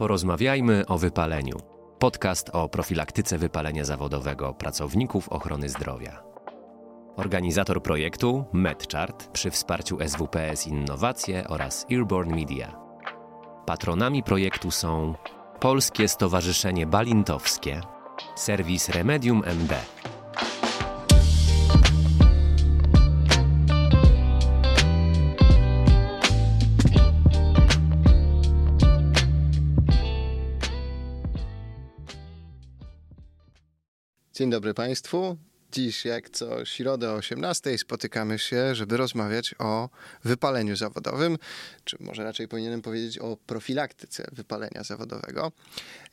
Porozmawiajmy o wypaleniu. Podcast o profilaktyce wypalenia zawodowego pracowników ochrony zdrowia. Organizator projektu MedChart przy wsparciu SWPS Innowacje oraz Earborn Media. Patronami projektu są Polskie Stowarzyszenie Balintowskie, serwis Remedium MD. Dzień dobry Państwu. Dziś, jak co środę o 18, spotykamy się, żeby rozmawiać o wypaleniu zawodowym, czy może raczej powinienem powiedzieć o profilaktyce wypalenia zawodowego.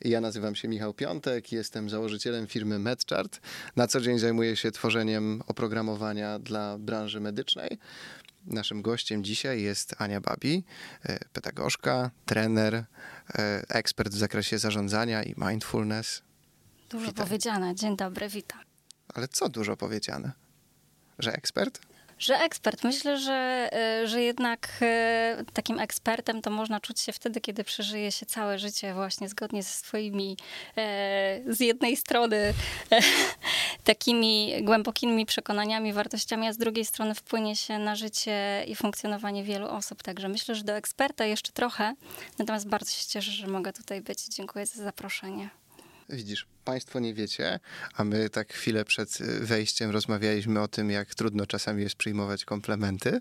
Ja nazywam się Michał Piątek, jestem założycielem firmy MedChart. Na co dzień zajmuję się tworzeniem oprogramowania dla branży medycznej. Naszym gościem dzisiaj jest Ania Babi, e, pedagogzka, trener, e, ekspert w zakresie zarządzania i mindfulness. Dużo Witam. powiedziane. Dzień dobry, witam. Ale co dużo powiedziane? Że ekspert? Że ekspert. Myślę, że, y, że jednak y, takim ekspertem to można czuć się wtedy, kiedy przeżyje się całe życie właśnie zgodnie ze swoimi e, z jednej strony e, takimi głębokimi przekonaniami, wartościami, a z drugiej strony wpłynie się na życie i funkcjonowanie wielu osób. Także myślę, że do eksperta jeszcze trochę. Natomiast bardzo się cieszę, że mogę tutaj być. Dziękuję za zaproszenie. Widzisz, Państwo nie wiecie, a my tak chwilę przed y, wejściem rozmawialiśmy o tym, jak trudno czasami jest przyjmować komplementy.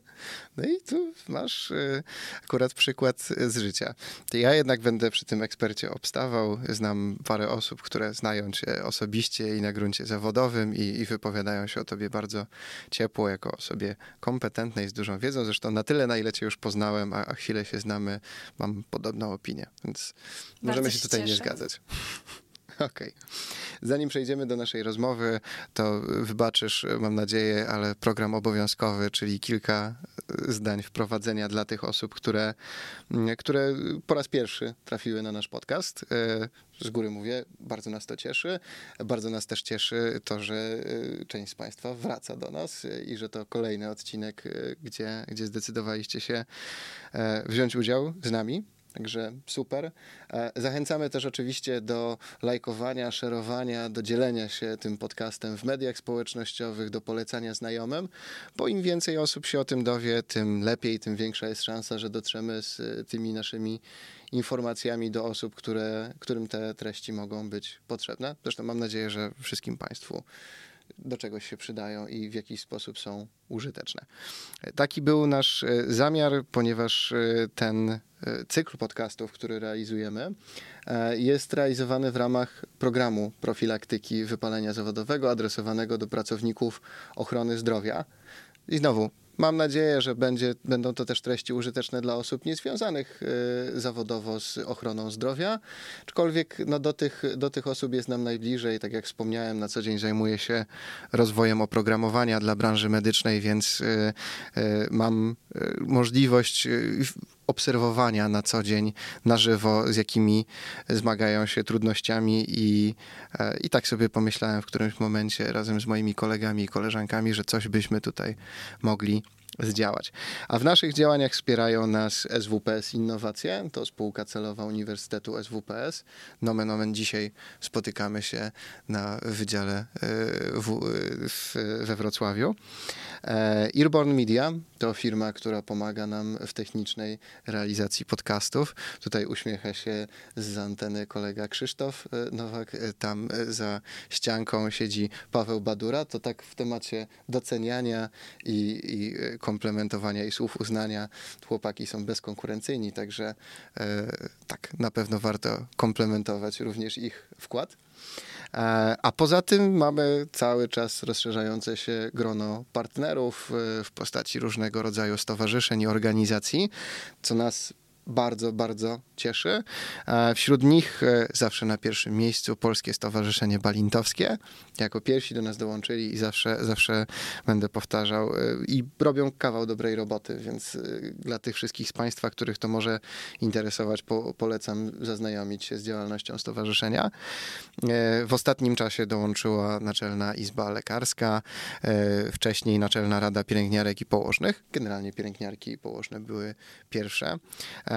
No i tu masz y, akurat przykład z życia. To ja jednak będę przy tym ekspercie obstawał. Znam parę osób, które znają cię osobiście i na gruncie zawodowym i, i wypowiadają się o tobie bardzo ciepło, jako osobie kompetentnej, z dużą wiedzą. Zresztą na tyle, na ile cię już poznałem, a, a chwilę się znamy, mam podobną opinię, więc możemy się się tutaj nie cieszę. zgadzać. Okej. Zanim przejdziemy do naszej rozmowy, to wybaczysz, mam nadzieję, ale program obowiązkowy, czyli kilka e, zdań wprowadzenia dla tych osób, które, m, które po raz pierwszy trafiły na nasz podcast. E, Z góry mówię, bardzo nas to cieszy. Bardzo nas też cieszy to, że e, część z Państwa wraca do nas i że to kolejny odcinek, gdzie, gdzie zdecydowaliście się wziąć udział z nami. Także super. E, Zachęcamy też oczywiście do lajkowania, szerowania, do dzielenia się tym podcastem w mediach społecznościowych, do polecania znajomym, bo im więcej osób się o tym dowie, tym lepiej, tym większa jest szansa, że dotrzemy z e, tymi naszymi informacjami do osób, które, którym te treści mogą być potrzebne. Zresztą mam nadzieję, że wszystkim Państwu do czegoś się przydają i w jakiś sposób są użyteczne. Taki był nasz e, zamiar, ponieważ e, ten e, cykl podcastów, który realizujemy, jest realizowany w ramach programu profilaktyki wypalenia zawodowego adresowanego do pracowników ochrony zdrowia. I znowu, mam nadzieję, że będzie, będą to też treści użyteczne dla osób niezwiązanych e, zawodowo z ochroną zdrowia, aczkolwiek no, do, tych, do tych osób jest nam najbliżej. Tak jak wspomniałem, na co dzień zajmuję się rozwojem oprogramowania dla branży medycznej, więc e, e, mam możliwość obserwowania na co dzień na żywo, z jakimi zmagają się trudnościami i, e, i tak sobie pomyślałem w którymś momencie razem z moimi kolegami i koleżankami, że coś byśmy tutaj mogli zdziałać. A w naszych działaniach wspierają nas SWPS Innowacje, to spółka celowa Uniwersytetu SWPS. Nomen omen dzisiaj spotykamy się na wydziale e, w, w, we Wrocławiu. E, Earborn Media to firma, która pomaga nam w technicznej realizacji podcastów. Tutaj uśmiecha się z anteny kolega Krzysztof e, Nowak. E, Tam e, za ścianką siedzi Paweł Badura. To tak w temacie doceniania i, i e, komplementowania i słów uznania chłopaki są bezkonkurencyjni, także e, tak, na pewno warto komplementować również ich wkład. E, A poza tym mamy cały czas rozszerzające się grono partnerów e, w postaci różnego rodzaju stowarzyszeń i organizacji, co nas bardzo, bardzo cieszy. E, Wśród nich e, zawsze na pierwszym miejscu Polskie Stowarzyszenie Balintowskie. Jako pierwsi do nas dołączyli i zawsze, zawsze będę powtarzał e, i robią kawał dobrej roboty, więc dla tych wszystkich z Państwa, których to może interesować, po, polecam zaznajomić się z działalnością stowarzyszenia. W ostatnim czasie dołączyła Naczelna Izba Lekarska, wcześniej Naczelna Rada Pielęgniarek i Położnych. Generalnie pielęgniarki i położne były pierwsze.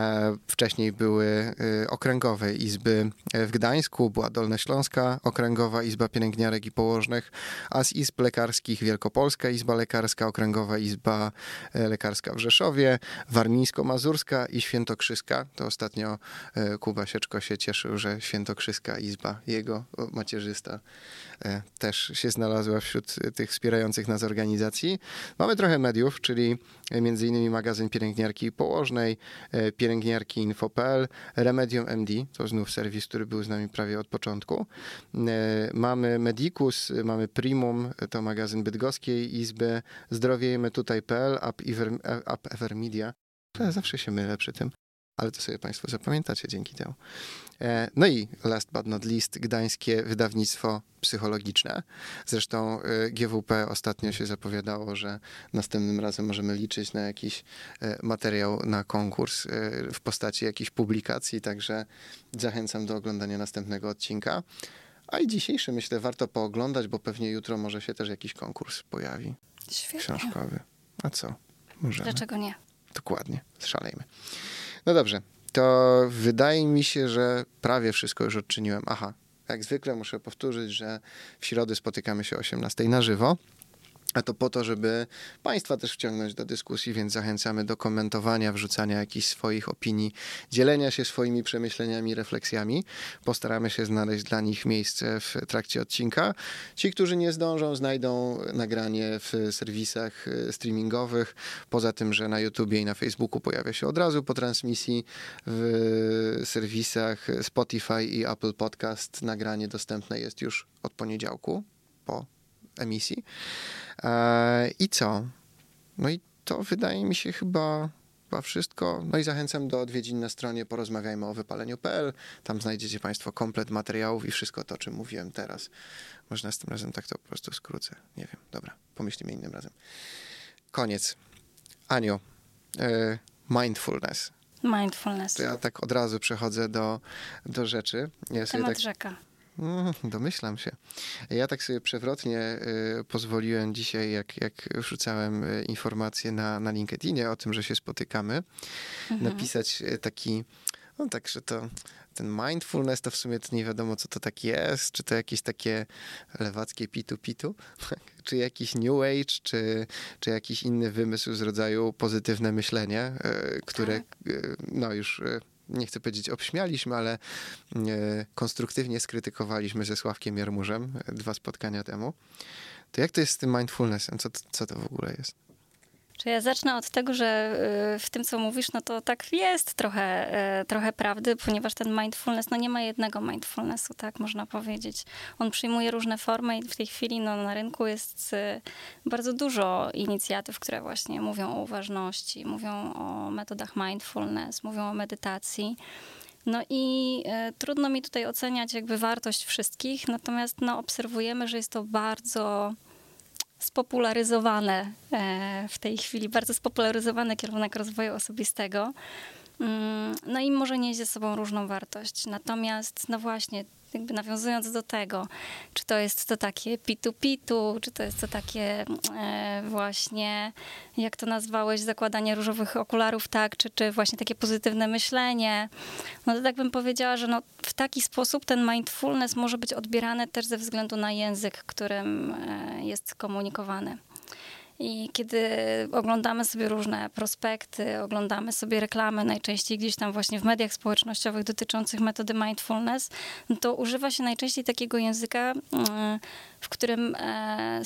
E, E, wcześniej były e, okręgowe izby w Gdańsku, była Dolnośląska Okręgowa Izba Pielęgniarek i Położnych, a z izb lekarskich Wielkopolska Izba Lekarska, Okręgowa Izba Lekarska w Rzeszowie, Warmińsko-Mazurska i Świętokrzyska. To ostatnio Kuba Sieczko się cieszył, że Świętokrzyska Izba, jego macierzysta, też się znalazła wśród tych wspierających nas organizacji. Mamy trochę mediów, czyli między innymi magazyn Pielęgniarki Położnej, e, Pielęgniarki Info.pl, Remedium MD, to znów serwis, który był z nami prawie od początku. E, mamy Medicus, mamy Primum, to magazyn Bydgoskiej Izby, Zdrowiejmy tutaj.pl, App, App Evermedia. Ja zawsze się mylę przy tym ale to sobie Państwo zapamiętacie dzięki temu. E, no i last but not least, gdańskie wydawnictwo psychologiczne. Zresztą e, GWP ostatnio się zapowiadało, że następnym razem możemy liczyć na jakiś e, materiał na konkurs w postaci jakiejś publikacji, także zachęcam do oglądania następnego odcinka. A i dzisiejszy myślę warto pooglądać, bo pewnie jutro może się też jakiś konkurs pojawi. Świetnie. Książkowy. A co? Możemy. Dlaczego nie? Dokładnie. Szalejmy. No dobrze, to wydaje mi się, że prawie wszystko już odczyniłem. Aha, jak zwykle muszę powtórzyć, że w środę spotykamy się o 18 na żywo. A to po to, żeby Państwa też wciągnąć do dyskusji, więc zachęcamy do komentowania, wrzucania jakichś swoich opinii, dzielenia się swoimi przemyśleniami, refleksjami. Postaramy się znaleźć dla nich miejsce w trakcie odcinka. Ci, którzy nie zdążą, znajdą nagranie w serwisach e, streamingowych. Poza tym, że na YouTubie i na Facebooku pojawia się od razu po transmisji w serwisach Spotify i Apple Podcast. Nagranie dostępne jest już od poniedziałku po emisji. E, I co? No i to wydaje mi się chyba, chyba wszystko. No i zachęcam do odwiedzin na stronie porozmawiajmy o wypaleniu.pl. Tam znajdziecie Państwo komplet materiałów i wszystko to, o czym mówiłem teraz. Może następnym razem tak to po prostu skrócę. Nie wiem. Dobra, pomyślimy innym razem. Koniec. Anio, e, mindfulness. Mindfulness. To ja tak od razu przechodzę do, do rzeczy. Ja Temat tak, rzeka. Mm, domyślam się. Ja tak sobie przewrotnie y, pozwoliłem dzisiaj, jak, jak wrzucałem y, informacje na, na LinkedInie o tym, że się spotykamy, mhm. napisać y, taki, no tak, że to ten mindfulness to w sumie to nie wiadomo, co to tak jest, czy to jakieś takie lewackie pitu-pitu, czy jakiś new age, czy, czy jakiś inny wymysł z rodzaju pozytywne myślenie, które tak. no już nie chcę powiedzieć obśmialiśmy, ale e, konstruktywnie skrytykowaliśmy ze Sławkiem Jarmużem e, dwa spotkania temu. To jak to jest z tym mindfulnessem? Co, co to w ogóle jest? Czy ja zacznę od tego, że y, w tym, co mówisz, no to tak jest trochę, y, trochę prawdy, ponieważ ten mindfulness, no nie ma jednego mindfulnessu, tak można powiedzieć. On przyjmuje różne formy i w tej chwili no, na rynku jest y, bardzo dużo inicjatyw, które właśnie mówią o uważności, mówią o metodach mindfulness, mówią o medytacji. No i e, trudno mi tutaj oceniać jakby wartość wszystkich, natomiast no, obserwujemy, że jest to bardzo spopularyzowane e, w tej chwili, bardzo spopularyzowany kierunek rozwoju osobistego. Mm, no i może nieść ze sobą różną wartość. Natomiast, no właśnie, jakby nawiązując do tego, czy to jest to takie pitu-pitu, czy to jest to takie e, właśnie, jak to nazwałeś, zakładanie różowych okularów, tak, czy, czy właśnie takie pozytywne myślenie, no to tak bym powiedziała, że no, w taki sposób ten mindfulness może być odbierany też ze względu na język, którym e, jest komunikowany. I kiedy oglądamy sobie różne prospekty, oglądamy sobie reklamy, najczęściej gdzieś tam właśnie w mediach społecznościowych dotyczących metody mindfulness, no to używa się najczęściej takiego języka, mm, w którym e,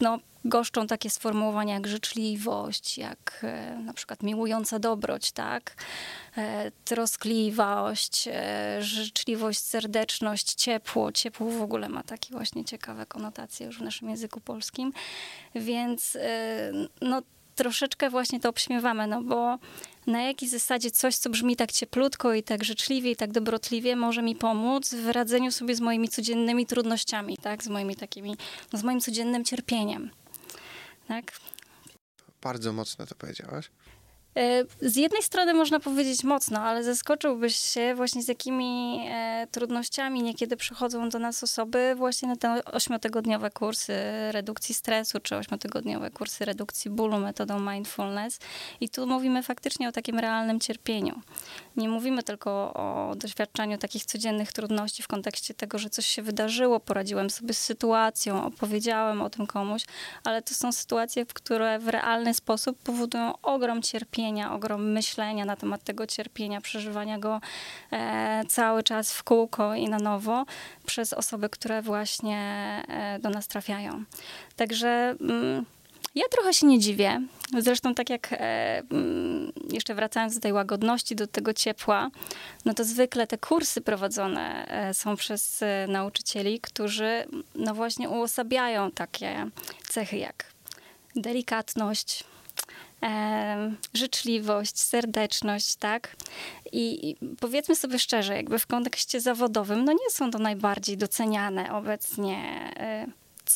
no, goszczą takie sformułowania jak życzliwość, jak e, na przykład miłująca dobroć, tak? E, troskliwość, życzliwość, serdeczność, ciepło. Ciepło w ogóle ma takie właśnie ciekawe konotacje już w naszym języku polskim. Więc no, troszeczkę właśnie to obśmiewamy, no bo na jakiej zasadzie coś, co brzmi tak cieplutko i tak życzliwie i tak dobrotliwie może mi pomóc w radzeniu sobie z moimi codziennymi trudnościami, tak? Z moimi takimi, no, z moim codziennym cierpieniem, tak? Bardzo mocno to powiedziałaś. E, z jednej strony można powiedzieć mocno, ale zaskoczyłbyś się właśnie z jakimi e, trudnościami niekiedy przychodzą do nas osoby właśnie na te ośmiotygodniowe kursy redukcji stresu, czy ośmiotygodniowe kursy redukcji bólu metodą mindfulness. I tu mówimy faktycznie o takim realnym cierpieniu. Nie mówimy tylko o doświadczaniu takich codziennych trudności w kontekście tego, że coś się wydarzyło, poradziłem sobie z sytuacją, opowiedziałem o tym komuś, ale to są sytuacje, które w realny sposób powodują ogrom cierpienia, ogrom myślenia na temat tego cierpienia, przeżywania go e, cały czas w kółko i na nowo przez osoby, które właśnie e, do nas trafiają. Także. Mm, ja trochę się nie dziwię. Zresztą tak jak e, mm, jeszcze wracając do tej łagodności, do tego ciepła, no to zwykle te kursy prowadzone e, są przez e, nauczycieli, którzy no właśnie uosabiają takie cechy jak delikatność, e, życzliwość, serdeczność, tak? I, I, powiedzmy sobie szczerze, jakby w kontekście zawodowym, no nie są to najbardziej doceniane obecnie e,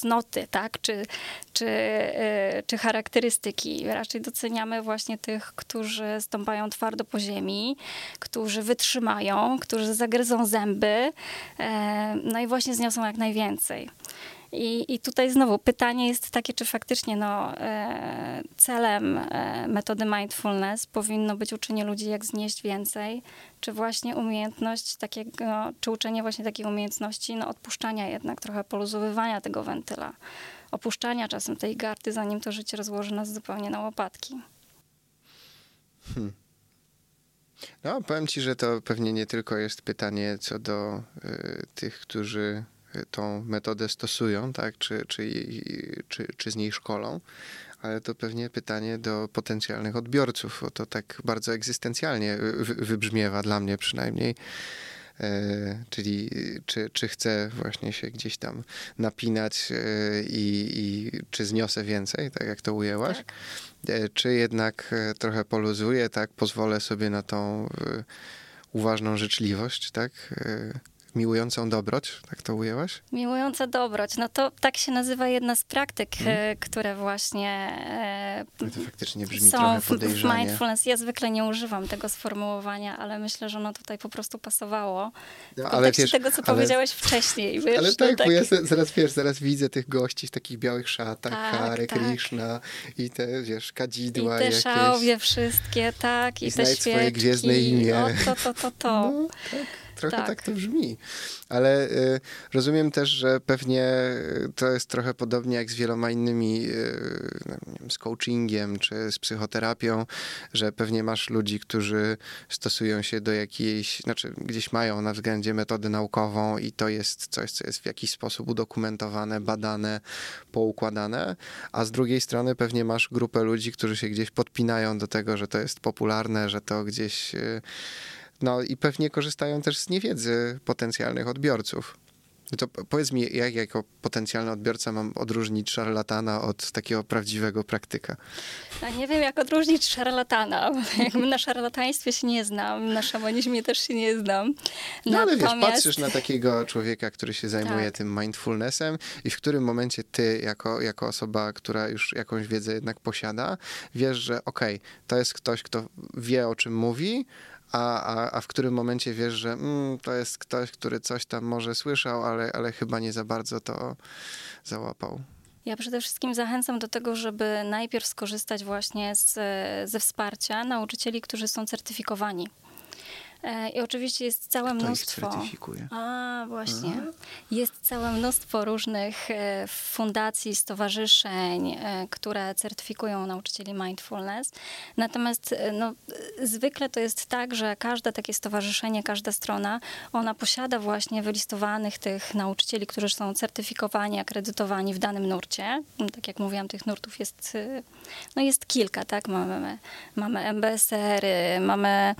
cnoty, tak? czy, czy, y, czy charakterystyki. Raczej doceniamy właśnie tych, którzy stąpają twardo po ziemi, którzy wytrzymają, którzy zagryzą zęby, e, no i właśnie zniosą jak najwięcej. I, I tutaj znowu pytanie jest takie, czy faktycznie no, e, celem e, metody mindfulness powinno być uczenie ludzi, jak znieść więcej, czy właśnie umiejętność takiego, czy uczenie właśnie takiej umiejętności no, odpuszczania jednak, trochę poluzowywania tego wentyla, opuszczania czasem tej gardy, zanim to życie rozłoży nas zupełnie na łopatki. Hmm. No, powiem ci, że to pewnie nie tylko jest pytanie co do y, tych, którzy tą metodę stosują, tak? czy, czy, czy, czy z niej szkolą, ale to pewnie pytanie do potencjalnych odbiorców, bo to tak bardzo egzystencjalnie wybrzmiewa dla mnie przynajmniej. E, czyli czy, czy chcę właśnie się gdzieś tam napinać e, i, i czy zniosę więcej, tak jak to ujęłaś, tak. E, czy jednak trochę poluzuję, tak, pozwolę sobie na tą uważną życzliwość, tak, miłującą dobroć, tak to ujęłaś? Miłująca dobroć, no to tak się nazywa jedna z praktyk, hmm. które właśnie e, to faktycznie brzmi są w, w mindfulness. Ja zwykle nie używam tego sformułowania, ale myślę, że ono tutaj po prostu pasowało. No, ale wiesz, tego, co ale, powiedziałeś wcześniej. Wiesz, ale tak, no, tak, bo ja zaraz, wiesz, zaraz widzę tych gości w takich białych szatach, tak, Hare tak. Krishna i te, wiesz, kadzidła I te jakieś. szałwie wszystkie, tak, i, i te świeczki. swoje gwiezdne imię. O, to, to, to, to. No, tak trochę tak. tak to brzmi. Ale y, rozumiem też, że pewnie y, to jest trochę podobnie jak z wieloma innymi, y, no, wiem, z coachingiem czy z psychoterapią, że pewnie masz ludzi, którzy stosują się do jakiejś, znaczy gdzieś mają na względzie metodę naukową i to jest coś, co jest w jakiś sposób udokumentowane, badane, poukładane, a z drugiej strony pewnie masz grupę ludzi, którzy się gdzieś podpinają do tego, że to jest popularne, że to gdzieś y, no i pewnie korzystają też z niewiedzy potencjalnych odbiorców. To powiedz mi, jak jako potencjalny odbiorca mam odróżnić szarlatana od takiego prawdziwego praktyka? Ja nie wiem, jak odróżnić szarlatana. Jakby na szarlataństwie się nie znam, na szamanizmie też się nie znam. No ale Natomiast... wiesz, patrzysz na takiego człowieka, który się zajmuje tak. tym mindfulnessem i w którym momencie ty, jako, jako osoba, która już jakąś wiedzę jednak posiada, wiesz, że okej, okay, to jest ktoś, kto wie, o czym mówi, a, a, a w którym momencie wiesz, że mm, to jest ktoś, który coś tam może słyszał, ale, ale chyba nie za bardzo to załapał. Ja przede wszystkim zachęcam do tego, żeby najpierw skorzystać właśnie z, ze wsparcia nauczycieli, którzy są certyfikowani. E, I oczywiście jest całe Kto mnóstwo. Ich? A, właśnie. Aha. Jest całe mnóstwo różnych e, fundacji, stowarzyszeń, e, które certyfikują nauczycieli mindfulness. Natomiast no, zwykle to jest tak, że każde takie stowarzyszenie, każda strona, ona posiada właśnie wylistowanych tych nauczycieli, którzy są certyfikowani, akredytowani w danym nurcie. Tak jak mówiłam, tych nurtów jest, no jest kilka, tak? Mamy, mamy MBSR-y, mamy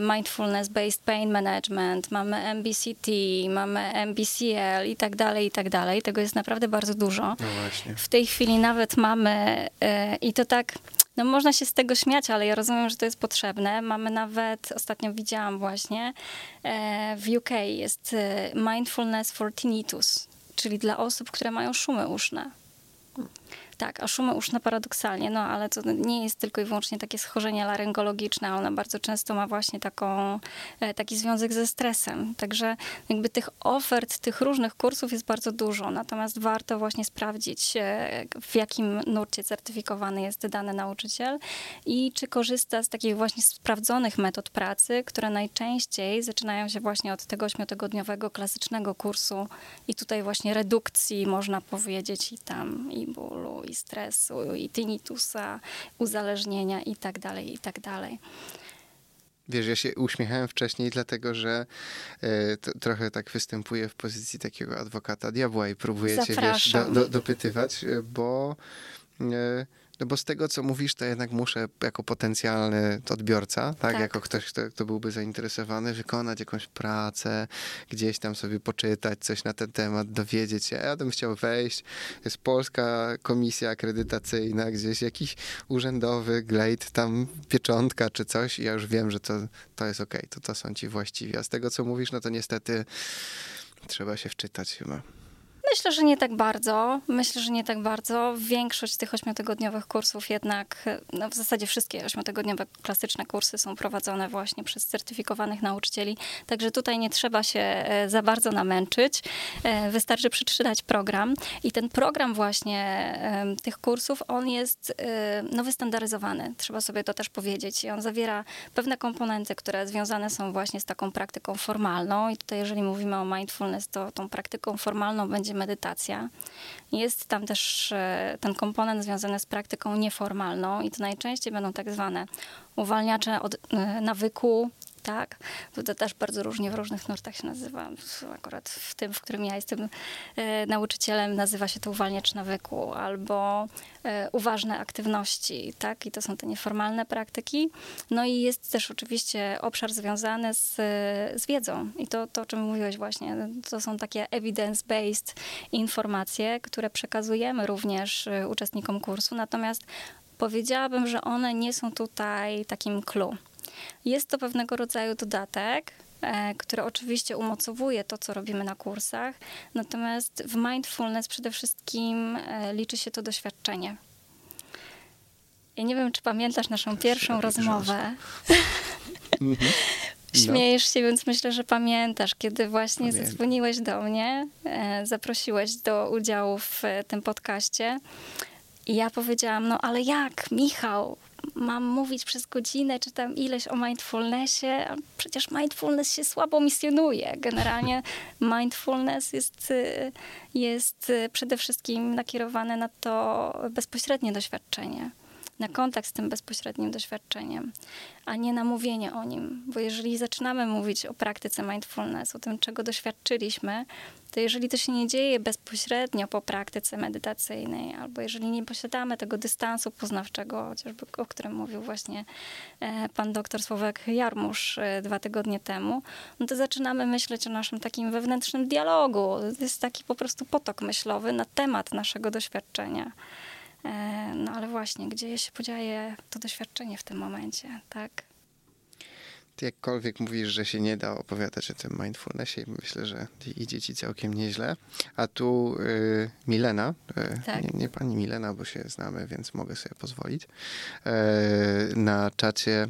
mindfulness Based Pain Management, mamy MBCT, mamy MBCL i tak dalej, i tak dalej. Tego jest naprawdę bardzo dużo. No w tej chwili nawet mamy, yy, i to tak, no można się z tego śmiać, ale ja rozumiem, że to jest potrzebne. Mamy nawet, ostatnio widziałam właśnie, yy, w UK jest yy, Mindfulness for Tinnitus, czyli dla osób, które mają szumy uszne. Tak, a szumy uszne paradoksalnie, no ale to nie jest tylko i wyłącznie takie schorzenie laryngologiczne, ona bardzo często ma właśnie taką, e, taki związek ze stresem. Także jakby tych ofert, tych różnych kursów jest bardzo dużo, natomiast warto właśnie sprawdzić, e, w jakim nurcie certyfikowany jest dany nauczyciel i czy korzysta z takich właśnie sprawdzonych metod pracy, które najczęściej zaczynają się właśnie od tego ośmiotygodniowego klasycznego kursu i tutaj właśnie redukcji, można powiedzieć, i tam i bólu, i stresu, i tinnitusa, uzależnienia i tak dalej, i tak dalej. Wiesz, ja się uśmiechałem wcześniej, dlatego że e, to, trochę tak występuję w pozycji takiego adwokata diabła i próbuję cię wiesz, do, do, dopytywać, bo e, no bo z tego, co mówisz, to jednak muszę jako potencjalny odbiorca, tak, tak. jako ktoś, kto, kto, byłby zainteresowany, wykonać jakąś pracę, gdzieś tam sobie poczytać coś na ten temat, dowiedzieć się. Ja bym chciał wejść, jest polska komisja akredytacyjna, gdzieś jakiś urzędowy glejt, tam pieczątka czy coś i ja już wiem, że to, to jest okej, okay, to, to są ci właściwi. A z tego, co mówisz, no to niestety trzeba się wczytać chyba. Myślę, że nie tak bardzo. Myślę, że nie tak bardzo. Większość tych ośmiotygodniowych kursów jednak, no w zasadzie wszystkie ośmiotygodniowe klasyczne kursy są prowadzone właśnie przez certyfikowanych nauczycieli, także tutaj nie trzeba się e, za bardzo namęczyć. E, wystarczy przeczytać program i ten program właśnie tych kursów, on jest e, no, wystandaryzowany. Trzeba sobie to też powiedzieć. I on zawiera pewne komponenty, które związane są właśnie z taką praktyką formalną i tutaj jeżeli mówimy o mindfulness, to tą praktyką formalną będzie medytacja. Jest tam też e, ten komponent związany z praktyką nieformalną i to najczęściej będą tak zwane uwalniacze od e, nawyku, tak? To też bardzo różnie w różnych nurtach się nazywa. Akurat w tym, w którym ja jestem e, nauczycielem, nazywa się to uwalniacz nawyku albo e, uważne aktywności, tak? I to są te nieformalne praktyki. No i jest też oczywiście obszar związany z, z wiedzą. I to, to, o czym mówiłeś właśnie, to są takie evidence-based informacje, które przekazujemy również e, uczestnikom kursu, natomiast powiedziałabym, że one nie są tutaj takim clue. Jest to pewnego rodzaju dodatek, e, który oczywiście umocowuje to, co robimy na kursach, natomiast w mindfulness przede wszystkim e, liczy się to doświadczenie. Ja nie wiem, czy pamiętasz naszą pierwszą rozmowę. Mhm. Śmiejesz się, więc myślę, że pamiętasz, kiedy właśnie Pamiętam. zadzwoniłeś do mnie, e, zaprosiłeś do udziału w tym podcaście. I ja powiedziałam, no ale jak, Michał, mam mówić przez godzinę, czy tam ileś o mindfulnessie, a przecież mindfulness się słabo misjonuje. Generalnie mindfulness jest, jest przede wszystkim nakierowane na to bezpośrednie doświadczenie na kontakt z tym bezpośrednim doświadczeniem, a nie na mówienie o nim. Bo jeżeli zaczynamy mówić o praktyce mindfulness, o tym, czego doświadczyliśmy, to jeżeli to się nie dzieje bezpośrednio po praktyce medytacyjnej, albo jeżeli nie posiadamy tego dystansu poznawczego, chociażby o którym mówił właśnie e, pan doktor Sławek Jarmusz e, dwa tygodnie temu, no to zaczynamy myśleć o naszym takim wewnętrznym dialogu. To jest taki po prostu potok myślowy na temat naszego doświadczenia. E, no ale właśnie, gdzie się podzieje to doświadczenie w tym momencie, tak? Ty jakkolwiek mówisz, że się nie da opowiadać o tym mindfulnessie, myślę, że idzie ci całkiem nieźle. A tu y, Milena, y, tak. nie, nie, pani Milena, bo się znamy, więc mogę sobie pozwolić, y, na czacie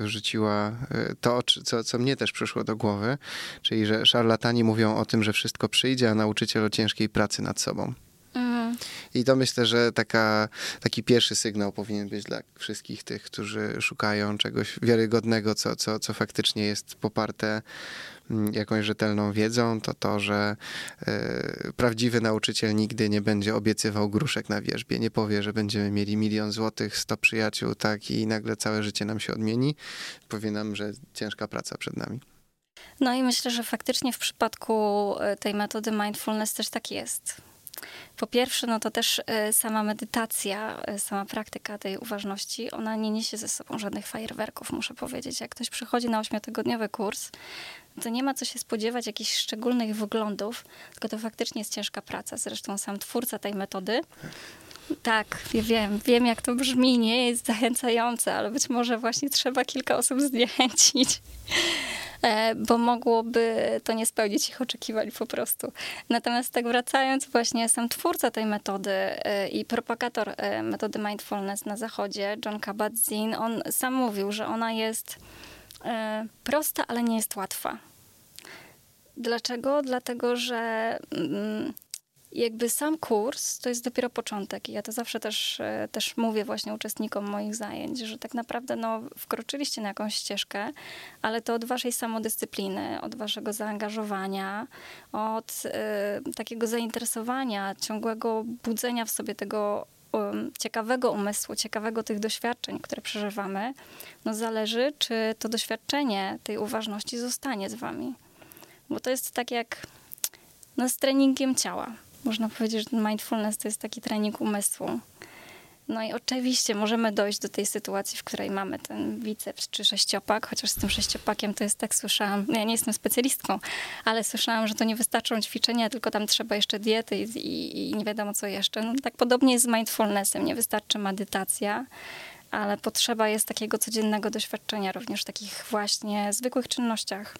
y, rzuciła y, to, co, co mnie też przyszło do głowy, czyli że szarlatani mówią o tym, że wszystko przyjdzie, a nauczyciel o ciężkiej pracy nad sobą. I to myślę, że taka, taki pierwszy sygnał powinien być dla wszystkich tych, którzy szukają czegoś wiarygodnego, co, co, co faktycznie jest poparte mm, jakąś rzetelną wiedzą, to to, że y, prawdziwy nauczyciel nigdy nie będzie obiecywał gruszek na wierzbie. Nie powie, że będziemy mieli milion złotych, sto przyjaciół, tak i nagle całe życie nam się odmieni. Powie nam, że ciężka praca przed nami. No i myślę, że faktycznie w przypadku e, tej metody mindfulness też tak jest. Po pierwsze, no to też e, sama medytacja, e, sama praktyka tej uważności, ona nie niesie ze sobą żadnych fajerwerków, muszę powiedzieć. Jak ktoś przychodzi na ośmiotygodniowy kurs, to nie ma co się spodziewać jakichś szczególnych wyglądów, tylko to faktycznie jest ciężka praca. Zresztą sam twórca tej metody tak, wiem, wiem jak to brzmi, nie jest zachęcające, ale być może właśnie trzeba kilka osób zniechęcić. E, bo mogłoby to nie spełnić ich oczekiwań po prostu. Natomiast tak wracając, właśnie sam twórca tej metody e, i propagator e, metody mindfulness na zachodzie, John Kabat-Zinn, on sam mówił, że ona jest prosta, ale nie jest łatwa. Dlaczego? Dlatego, że mm, jakby sam kurs to jest dopiero początek. I ja to zawsze też, e, też mówię właśnie uczestnikom moich zajęć, że tak naprawdę no, wkroczyliście na jakąś ścieżkę, ale to od waszej samodyscypliny, od waszego zaangażowania, od y, takiego zainteresowania, ciągłego budzenia w sobie tego ciekawego umysłu, ciekawego tych doświadczeń, które przeżywamy, no zależy, czy to doświadczenie tej uważności zostanie z wami. Bo to jest tak jak no, z treningiem ciała można powiedzieć, że mindfulness to jest taki trening umysłu. No i oczywiście możemy dojść do tej sytuacji, w której mamy ten biceps czy sześciopak, chociaż z tym sześciopakiem to jest tak, słyszałam, ja nie jestem specjalistką, ale słyszałam, że to nie wystarczą ćwiczenia, tylko tam trzeba jeszcze diety i, i, i nie wiadomo co jeszcze. No, tak podobnie jest z mindfulnessem, nie wystarczy medytacja, ale potrzeba jest takiego codziennego doświadczenia również w takich właśnie zwykłych czynnościach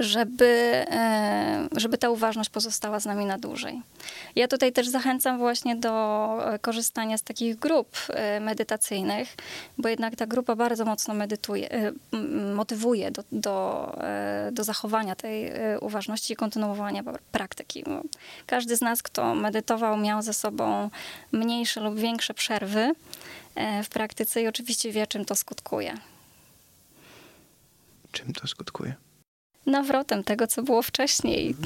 żeby, e, żeby ta uważność pozostała z nami na dłużej. Ja tutaj też zachęcam właśnie do e, korzystania z takich grup e, medytacyjnych, bo jednak ta grupa bardzo mocno medytuje, motywuje do, do, do zachowania tej uważności i kontynuowania praktyki. Każdy z nas, kto medytował, miał ze sobą mniejsze lub większe przerwy w praktyce i oczywiście wie, czym to skutkuje. Czym to skutkuje? Nawrotem tego, co było wcześniej.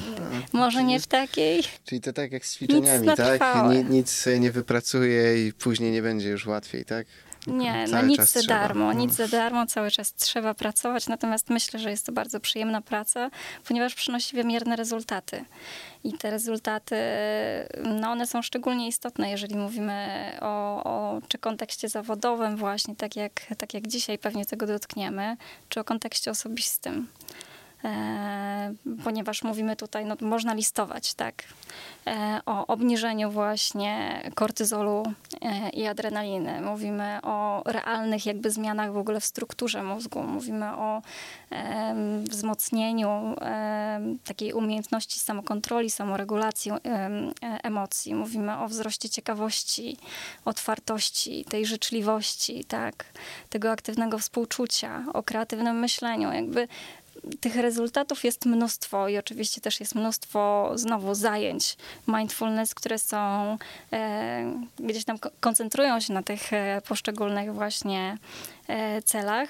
No, Może czyli, nie w takiej. Czyli to tak jak z ćwiczeniami, tak? Nic, nic nie wypracuje i później nie będzie już łatwiej, tak? Nie, no nic za darmo, nic za darmo, cały czas trzeba pracować, natomiast myślę, że jest to bardzo przyjemna praca, ponieważ przynosi wymierne rezultaty. I te rezultaty, no one są szczególnie istotne, jeżeli mówimy o, o czy kontekście zawodowym właśnie, tak jak, tak jak dzisiaj pewnie tego dotkniemy, czy o kontekście osobistym. E, ponieważ mówimy tutaj, no można listować, tak, e, o obniżeniu właśnie kortyzolu e, i adrenaliny. Mówimy o realnych jakby zmianach w ogóle w strukturze mózgu. Mówimy o wzmocnieniu takiej umiejętności samokontroli, samoregulacji emocji. Mówimy o wzroście ciekawości, otwartości, tej życzliwości, tak, tego aktywnego współczucia, o kreatywnym myśleniu. Jakby tych rezultatów jest mnóstwo i oczywiście też jest mnóstwo znowu zajęć mindfulness, które są e, gdzieś tam koncentrują się na tych e, poszczególnych właśnie e, celach.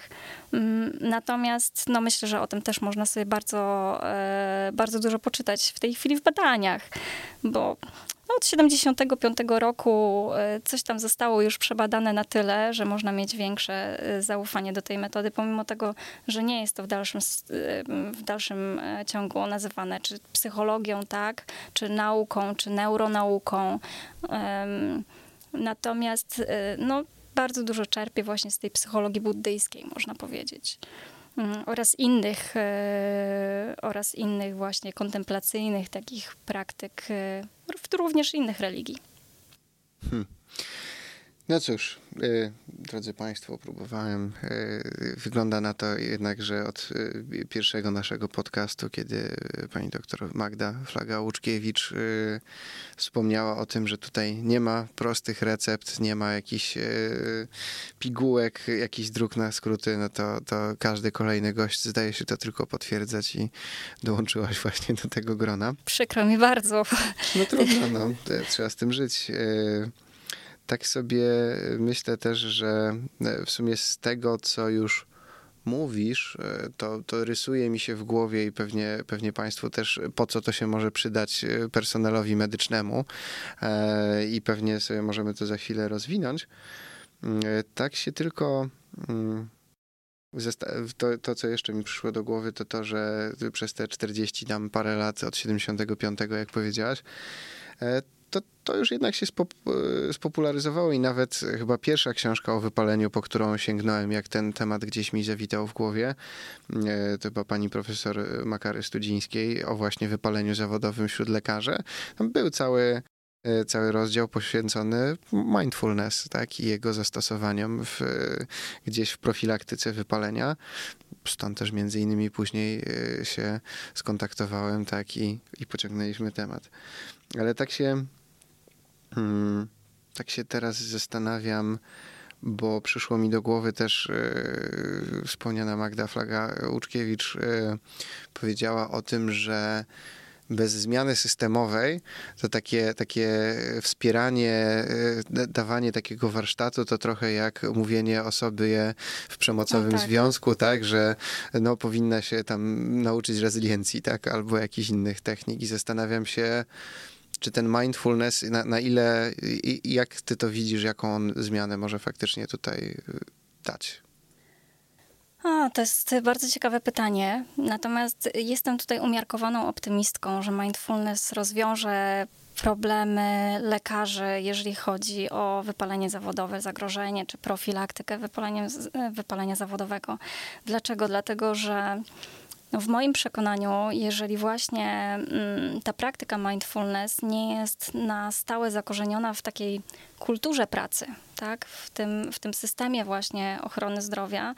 Mm, natomiast no myślę, że o tym też można sobie bardzo, e, bardzo dużo poczytać w tej chwili w badaniach, bo no, od 75 roku e, coś tam zostało już przebadane na tyle, że można mieć większe e, zaufanie do tej metody, pomimo tego, że nie jest to w dalszym, e, w dalszym ciągu nazywane czy psychologią, tak, czy nauką, czy neuronauką. Natomiast no, bardzo dużo czerpie właśnie z tej psychologii buddyjskiej, można powiedzieć. Mm, oraz innych, e, oraz innych właśnie kontemplacyjnych takich praktyk, e, również innych religii. Hmm. No cóż, y, drodzy Państwo, próbowałem. Y, wygląda na to jednak, że od y, pierwszego naszego podcastu, kiedy pani doktor Magda Flaga-Łuczkiewicz wspomniała o tym, że tutaj nie ma prostych recept, nie ma jakichś pigułek, jakichś dróg na skróty, no to, to każdy kolejny gość zdaje się to tylko potwierdzać i dołączyłaś właśnie do tego grona. Przykro mi bardzo. No trudno, no, trzeba z tym żyć tak sobie myślę też, że e, w sumie z tego, co już mówisz, e, to, to rysuje mi się w głowie i pewnie, pewnie Państwu też, po co to się może przydać e, personelowi medycznemu i pewnie sobie możemy to za chwilę rozwinąć. Mm, tak się tylko. Mm, to, to, co jeszcze mi przyszło do głowy, to to, że przez te 40 tam parę lat od 75, jak powiedziałaś, to, to już jednak się spop spopularyzowało i nawet chyba pierwsza książka o wypaleniu, po którą sięgnąłem, jak ten temat gdzieś mi zawitał w głowie, e, to była pani profesor Makary Studzińskiej o właśnie wypaleniu zawodowym wśród lekarzy. Tam był cały e, cały rozdział poświęcony mindfulness, tak, i jego zastosowaniom w, gdzieś w profilaktyce wypalenia. Stąd też między innymi później e, się skontaktowałem, tak, i, i pociągnęliśmy temat. Ale tak się, hmm, tak się teraz zastanawiam, bo przyszło mi do głowy też e, wspomniana Magda Flaga-Łuczkiewicz e, powiedziała o tym, że bez zmiany systemowej, to takie, takie wspieranie, e, dawanie takiego warsztatu to trochę jak mówienie osoby w przemocowym no tak. związku, tak, że no, powinna się tam nauczyć rezyliencji, tak, albo jakichś innych technik i zastanawiam się, czy ten mindfulness, na, na ile, i, jak ty to widzisz, jaką on zmianę może faktycznie tutaj y, dać? A, to jest bardzo ciekawe pytanie. Natomiast jestem tutaj umiarkowaną optymistką, że mindfulness rozwiąże problemy lekarzy, jeżeli chodzi o wypalenie zawodowe, zagrożenie czy profilaktykę wypalenia, wypalenia zawodowego. Dlaczego? Dlatego, że no w moim przekonaniu, jeżeli właśnie mm, ta praktyka mindfulness nie jest na stałe zakorzeniona w takiej kulturze pracy, tak, w tym, w tym systemie właśnie ochrony zdrowia,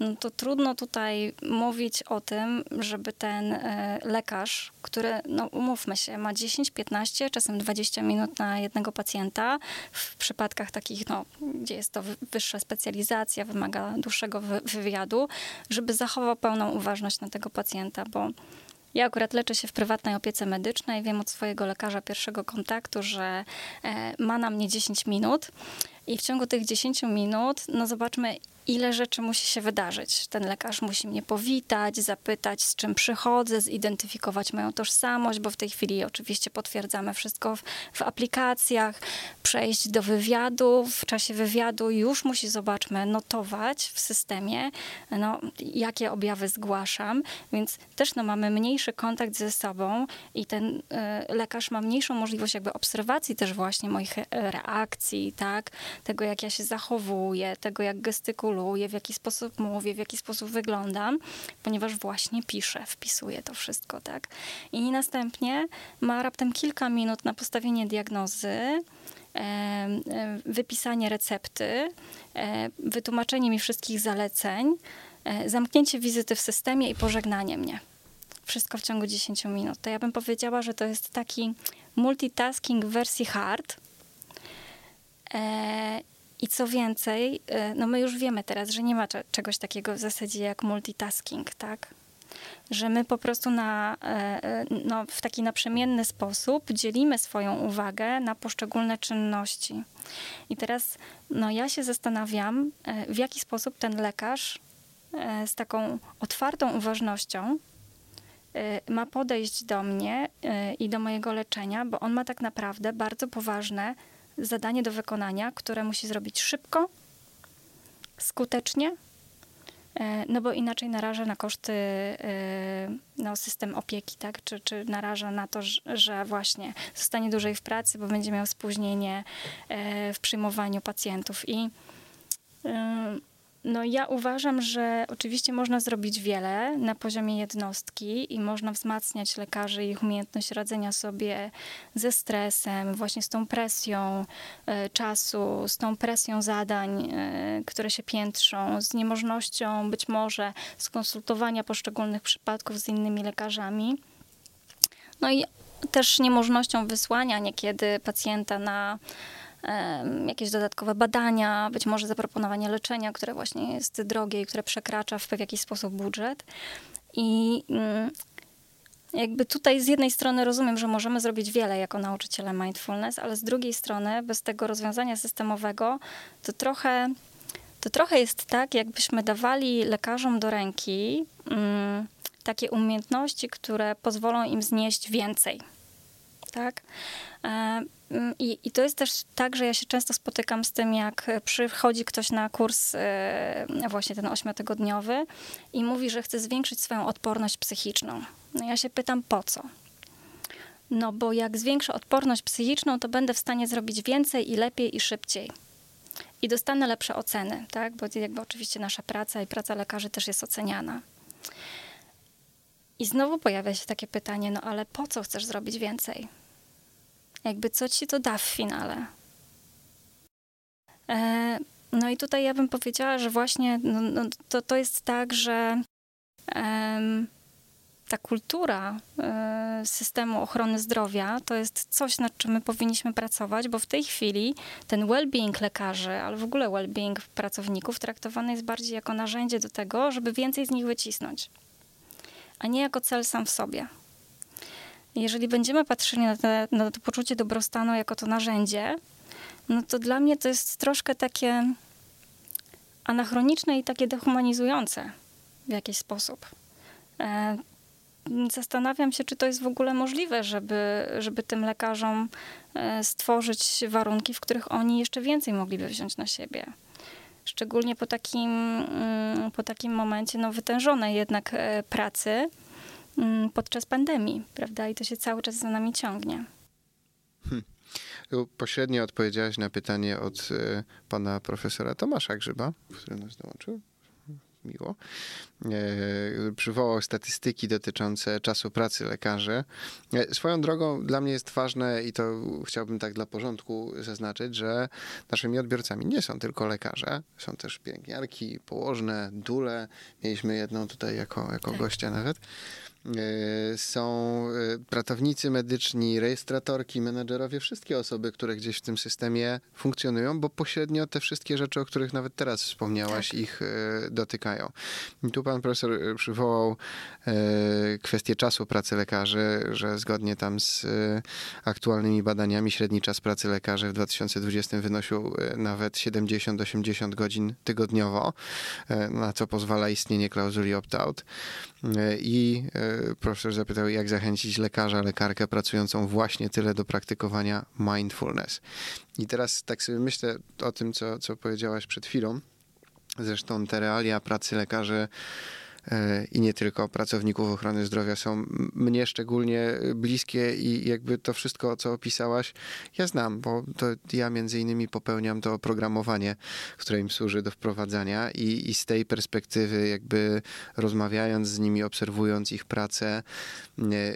no to trudno tutaj mówić o tym, żeby ten e, lekarz, który, no umówmy się, ma 10, 15, czasem 20 minut na jednego pacjenta, w przypadkach takich, no, gdzie jest to wyższa specjalizacja, wymaga dłuższego wywiadu, żeby zachował pełną uważność na tego pacjenta, bo ja akurat leczę się w prywatnej opiece medycznej. Wiem od swojego lekarza pierwszego kontaktu, że e, ma na mnie 10 minut. I w ciągu tych 10 minut, no zobaczmy, ile rzeczy musi się wydarzyć. Ten lekarz musi mnie powitać, zapytać, z czym przychodzę, zidentyfikować moją tożsamość, bo w tej chwili oczywiście potwierdzamy wszystko w, w aplikacjach, przejść do wywiadu. W czasie wywiadu już musi, zobaczmy, notować w systemie, no, jakie objawy zgłaszam, więc też no, mamy mniejszy kontakt ze sobą i ten y, lekarz ma mniejszą możliwość jakby obserwacji też właśnie moich reakcji, tak, tego jak ja się zachowuję, tego jak gestykuluję, w jaki sposób mówię, w jaki sposób wyglądam, ponieważ właśnie piszę, wpisuję to wszystko, tak? I następnie ma raptem kilka minut na postawienie diagnozy, wypisanie recepty, wytłumaczenie mi wszystkich zaleceń, e, zamknięcie wizyty w systemie i pożegnanie mnie. Wszystko w ciągu 10 minut. To ja bym powiedziała, że to jest taki multitasking w wersji hard. E, i co więcej, e, no my już wiemy teraz, że nie ma czegoś takiego w zasadzie jak multitasking, tak? Że my po prostu na, e, e, no, w taki naprzemienny sposób dzielimy swoją uwagę na poszczególne czynności. I teraz no, ja się zastanawiam, w jaki sposób ten lekarz z taką otwartą uważnością ma podejść do mnie i do mojego leczenia, bo on ma tak naprawdę bardzo poważne zadanie do wykonania, które musi zrobić szybko, skutecznie, e, no bo inaczej naraża na koszty e, no, system opieki, tak? Czy, czy naraża na to, że właśnie zostanie dłużej w pracy, bo będzie miał spóźnienie e, w przyjmowaniu pacjentów. I no ja uważam, że oczywiście można zrobić wiele na poziomie jednostki i można wzmacniać lekarzy ich umiejętność radzenia sobie ze stresem, właśnie z tą presją e, czasu, z tą presją zadań, e, które się piętrzą, z niemożnością być może skonsultowania poszczególnych przypadków z innymi lekarzami. No i też niemożnością wysłania niekiedy pacjenta na jakieś dodatkowe badania, być może zaproponowanie leczenia, które właśnie jest drogie i które przekracza w jakiś sposób budżet. I mm, jakby tutaj z jednej strony rozumiem, że możemy zrobić wiele jako nauczyciele mindfulness, ale z drugiej strony bez tego rozwiązania systemowego to trochę, to trochę jest tak, jakbyśmy dawali lekarzom do ręki mm, takie umiejętności, które pozwolą im znieść więcej. Tak? E, Mm, I, I to jest też tak, że ja się często spotykam z tym, jak przychodzi ktoś na kurs e, właśnie ten ośmiotygodniowy i mówi, że chce zwiększyć swoją odporność psychiczną. No ja się pytam, po co? No bo jak zwiększę odporność psychiczną, to będę w stanie zrobić więcej i lepiej i szybciej. I dostanę lepsze oceny, tak? Bo jakby oczywiście nasza praca i praca lekarzy też jest oceniana. I znowu pojawia się takie pytanie, no ale po co chcesz zrobić więcej? Jakby co ci to da w finale. E, no i tutaj ja bym powiedziała, że właśnie no, no, to, to jest tak, że ta kultura e, systemu ochrony zdrowia to jest coś, nad czym my powinniśmy pracować, bo w tej chwili ten well-being lekarzy, ale w ogóle well-being pracowników traktowany jest bardziej jako narzędzie do tego, żeby więcej z nich wycisnąć, a nie jako cel sam w sobie. Jeżeli będziemy patrzyli na, te, na to poczucie dobrostanu jako to narzędzie, no to dla mnie to jest troszkę takie anachroniczne i takie dehumanizujące w jakiś sposób. E, zastanawiam się, czy to jest w ogóle możliwe, żeby, żeby tym lekarzom e, stworzyć warunki, w których oni jeszcze więcej mogliby wziąć na siebie. Szczególnie po takim, mm, po takim momencie no, wytężonej jednak e, pracy podczas pandemii, prawda? I to się cały czas za nami ciągnie. Hmm. Pośrednio odpowiedziałaś na pytanie od pana profesora Tomasza Grzyba, który nas dołączył miło, e, przywołał statystyki dotyczące czasu pracy lekarzy. E, swoją drogą dla mnie jest ważne i to chciałbym tak dla porządku zaznaczyć, że naszymi odbiorcami nie są tylko lekarze, są też pielęgniarki, położne, dule. Mieliśmy jedną tutaj jako, jako tak. gościa nawet. E, są e, pracownicy medyczni, rejestratorki, menedżerowie, wszystkie osoby, które gdzieś w tym systemie funkcjonują, bo pośrednio te wszystkie rzeczy, o których nawet teraz wspomniałaś, tak. ich e, dotykają. I tu pan profesor przywołał kwestię czasu pracy lekarzy, że zgodnie tam z aktualnymi badaniami średni czas pracy lekarzy w 2020 wynosił nawet 70-80 godzin tygodniowo, na co pozwala istnienie klauzuli opt-out. I profesor zapytał, jak zachęcić lekarza, lekarkę pracującą właśnie tyle do praktykowania mindfulness. I teraz tak sobie myślę o tym, co, co powiedziałaś przed chwilą. Zresztą te realia pracy lekarzy i nie tylko pracowników ochrony zdrowia są mnie szczególnie bliskie i jakby to wszystko, co opisałaś, ja znam, bo to ja między innymi popełniam to oprogramowanie, które im służy do wprowadzania i, i z tej perspektywy jakby rozmawiając z nimi, obserwując ich pracę,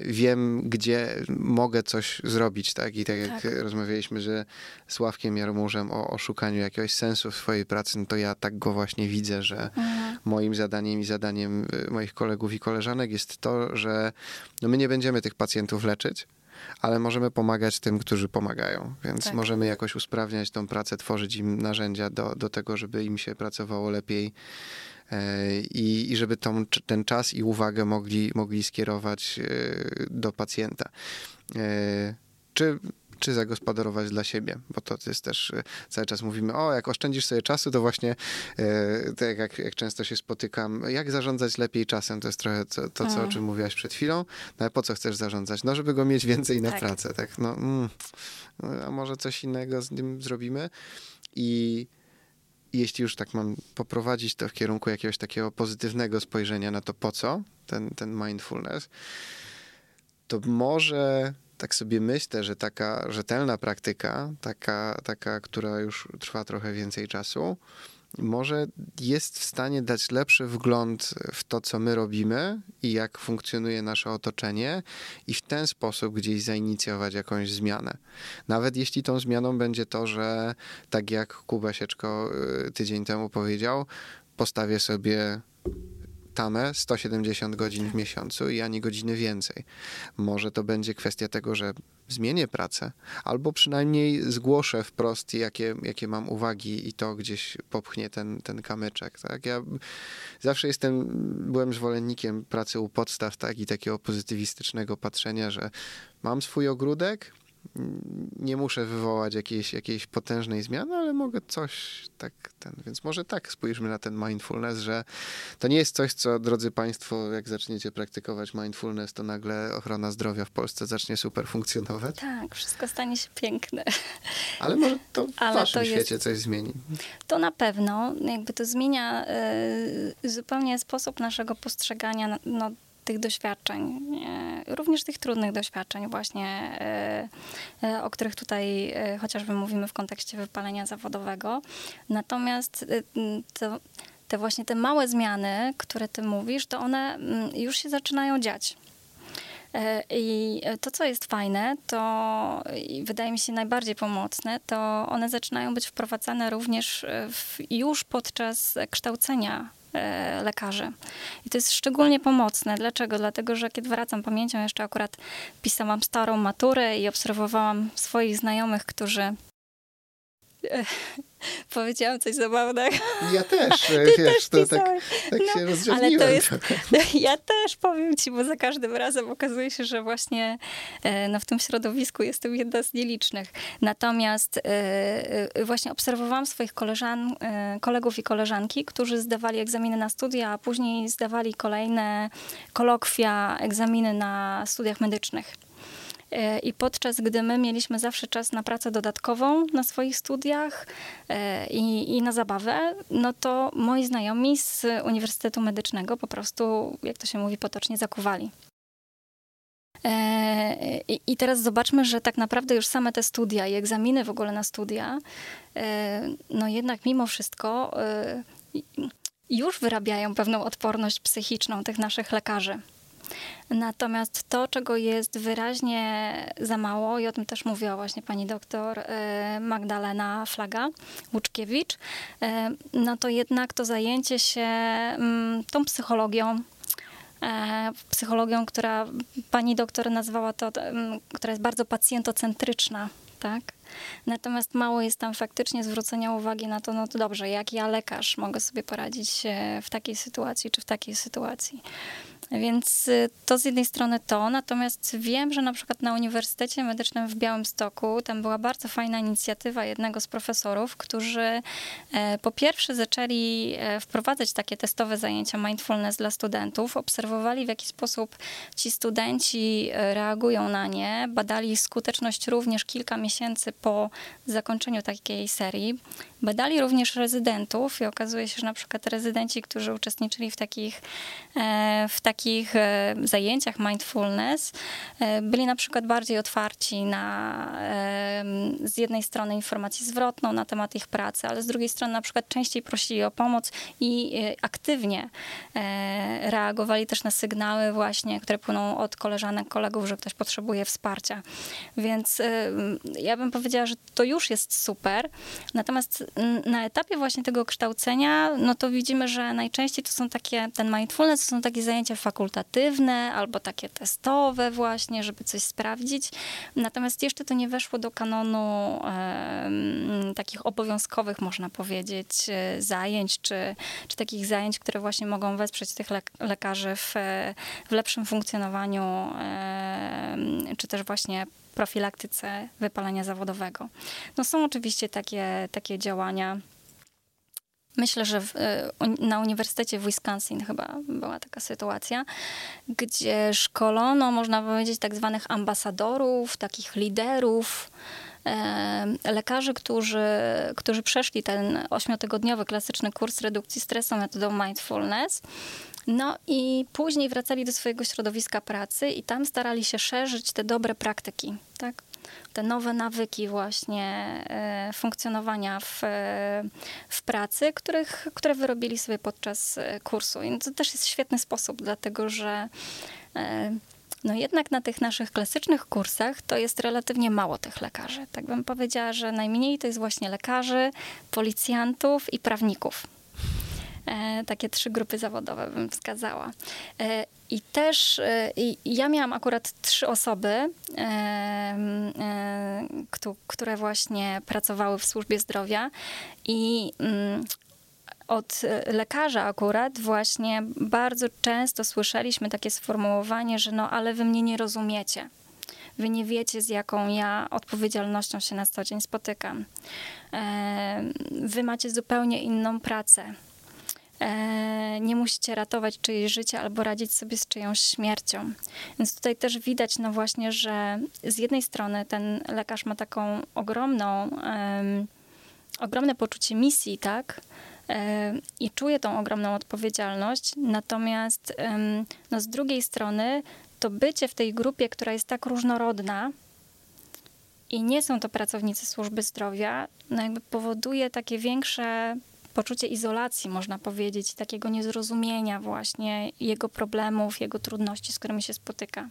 wiem, gdzie mogę coś zrobić, tak? I tak jak tak. rozmawialiśmy, że Sławkiem Jarmużem o, o szukaniu jakiegoś sensu w swojej pracy, no to ja tak go właśnie widzę, że mhm. moim zadaniem i zadaniem moich kolegów i koleżanek jest to, że no my nie będziemy tych pacjentów leczyć, ale możemy pomagać tym, którzy pomagają. Więc tak. możemy jakoś usprawniać tą pracę, tworzyć im narzędzia do, do tego, żeby im się pracowało lepiej. E, I, i żeby tą, ten czas i uwagę mogli, mogli skierować e, do pacjenta. E, czy czy zagospodarować dla siebie, bo to jest też e, cały czas mówimy, o, jak oszczędzisz sobie czasu, to właśnie tak jak, jak często się spotykam, jak zarządzać lepiej czasem, to jest trochę to, to co, o mm. czym mówiłaś przed chwilą, no ale po co chcesz zarządzać? No, żeby go mieć więcej na tak. pracę, tak, no, mm, no, a może coś innego z tym zrobimy i jeśli już tak mam poprowadzić to w kierunku jakiegoś takiego pozytywnego spojrzenia na to, po co ten, ten mindfulness, to może tak sobie myślę, że taka rzetelna praktyka, taka, taka, która już trwa trochę więcej czasu, może jest w stanie dać lepszy wgląd w to, co my robimy i jak funkcjonuje nasze otoczenie, i w ten sposób gdzieś zainicjować jakąś zmianę. Nawet jeśli tą zmianą będzie to, że tak jak Kuba Sieczko y, tydzień temu powiedział, postawię sobie tamę 170 godzin w miesiącu i ani godziny więcej. Może to będzie kwestia tego, że zmienię pracę, albo przynajmniej zgłoszę wprost, jakie, jakie mam uwagi i to gdzieś popchnie ten, ten kamyczek. Tak? Ja zawsze jestem, byłem zwolennikiem pracy u podstaw tak? i takiego pozytywistycznego patrzenia, że mam swój ogródek, nie muszę wywołać jakiejś, jakiejś potężnej zmiany, ale mogę coś tak ten. Więc może tak spójrzmy na ten mindfulness, że to nie jest coś, co drodzy Państwo, jak zaczniecie praktykować mindfulness, to nagle ochrona zdrowia w Polsce zacznie super funkcjonować. Tak, wszystko stanie się piękne. Ale może to w ale waszym to świecie jest, coś zmieni. To na pewno. Jakby to zmienia y, zupełnie sposób naszego postrzegania no, tych doświadczeń, również tych trudnych doświadczeń właśnie, e, e, o których tutaj e, chociażby mówimy w kontekście wypalenia zawodowego. Natomiast to, te właśnie te małe zmiany, które ty mówisz, to one już się zaczynają dziać. I to, co jest fajne, to wydaje mi się najbardziej pomocne, to one zaczynają być wprowadzane również w, już podczas kształcenia lekarzy. I to jest szczególnie pomocne. Dlaczego? Dlatego, że kiedy wracam pamięcią, jeszcze akurat pisałam starą maturę i obserwowałam swoich znajomych, którzy Powiedziałam coś zabawnego. Ja też, Ty wiesz, też to tak, tak no, się. Ale to jest, ja też powiem ci, bo za każdym razem okazuje się, że właśnie e, no, w tym środowisku jestem jedna z nielicznych. Natomiast e, e, właśnie obserwowałam swoich koleżan, kolegów i koleżanki, którzy zdawali egzaminy na studia, a później zdawali kolejne kolokwia, egzaminy na studiach medycznych. E, I podczas gdy my mieliśmy zawsze czas na pracę dodatkową na swoich studiach e, i, i na zabawę, no to moi znajomi z Uniwersytetu Medycznego po prostu, jak to się mówi, potocznie zakuwali. E, I teraz zobaczmy, że tak naprawdę już same te studia i egzaminy w ogóle na studia, no jednak mimo wszystko już wyrabiają pewną odporność psychiczną tych naszych lekarzy. Natomiast to, czego jest wyraźnie za mało, i o tym też mówiła właśnie pani doktor e, Magdalena Flaga Łuczkiewicz, e, no to jednak to zajęcie się mm, tą psychologią, e, psychologią, która pani doktor nazwała to, która jest bardzo pacjentocentryczna, tak? Natomiast mało jest tam faktycznie zwrócenia uwagi na to, no to dobrze, jak ja lekarz mogę sobie poradzić w takiej sytuacji czy w takiej sytuacji. Więc y, to z jednej strony to, natomiast wiem, że na przykład na Uniwersytecie Medycznym w Białymstoku tam była bardzo fajna inicjatywa jednego z profesorów, którzy e, po pierwsze zaczęli e, wprowadzać takie testowe zajęcia mindfulness dla studentów, obserwowali w jaki sposób ci studenci e, reagują na nie, badali skuteczność również kilka miesięcy po zakończeniu takiej serii. Badali również rezydentów i okazuje się, że na przykład rezydenci, którzy uczestniczyli w takich, w takich e, zajęciach mindfulness, e, byli na przykład bardziej otwarci na z jednej strony informację zwrotną na temat ich pracy, ale z drugiej strony na przykład częściej prosili o pomoc i aktywnie reagowali też na sygnały właśnie, które płyną od koleżanek, kolegów, że ktoś potrzebuje wsparcia. Więc ja bym powiedziała, że to już jest super. Natomiast na etapie właśnie tego kształcenia, no to widzimy, że najczęściej to są takie, ten mindfulness to są takie zajęcia fakultatywne albo takie testowe właśnie, żeby coś sprawdzić. Natomiast jeszcze to nie weszło do kanonu e, takich obowiązkowych, można powiedzieć, e, zajęć, czy, czy takich zajęć, które właśnie mogą wesprzeć tych lekarzy w, w lepszym funkcjonowaniu, e, czy też właśnie profilaktyce wypalenia zawodowego. No są oczywiście takie, takie działania. Myślę, że w, e, na Uniwersytecie w Wisconsin chyba była taka sytuacja, gdzie szkolono, można powiedzieć, tak zwanych ambasadorów, takich liderów, e, lekarzy, którzy, którzy przeszli ten ośmiotygodniowy klasyczny kurs redukcji stresu metodą mindfulness no i później wracali do swojego środowiska pracy i tam starali się szerzyć te dobre praktyki, tak? Te nowe nawyki właśnie e, funkcjonowania w, w pracy, których, które wyrobili sobie podczas e, kursu. I to też jest świetny sposób, dlatego że e, no jednak na tych naszych klasycznych kursach to jest relatywnie mało tych lekarzy. Tak bym powiedziała, że najmniej to jest właśnie lekarzy, policjantów i prawników. E, takie trzy grupy zawodowe bym wskazała. E, I też e, i ja miałam akurat trzy osoby, które właśnie pracowały w służbie zdrowia i mm, od lekarza akurat właśnie bardzo często słyszeliśmy takie sformułowanie, że no ale wy mnie nie rozumiecie. Wy nie wiecie, z jaką ja odpowiedzialnością się na co dzień spotykam. Wy macie zupełnie inną pracę. E, nie musicie ratować czyjeś życia albo radzić sobie z czyjąś śmiercią. Więc tutaj też widać, no właśnie, że z jednej strony ten lekarz ma taką ogromną, um, ogromne poczucie misji, tak? E, I czuje tą ogromną odpowiedzialność, natomiast no z drugiej strony to bycie w tej grupie, która jest tak różnorodna, i nie są to pracownicy służby zdrowia, no jakby powoduje takie większe poczucie izolacji, można powiedzieć, takiego niezrozumienia właśnie jego problemów, jego trudności, z którymi się spotyka.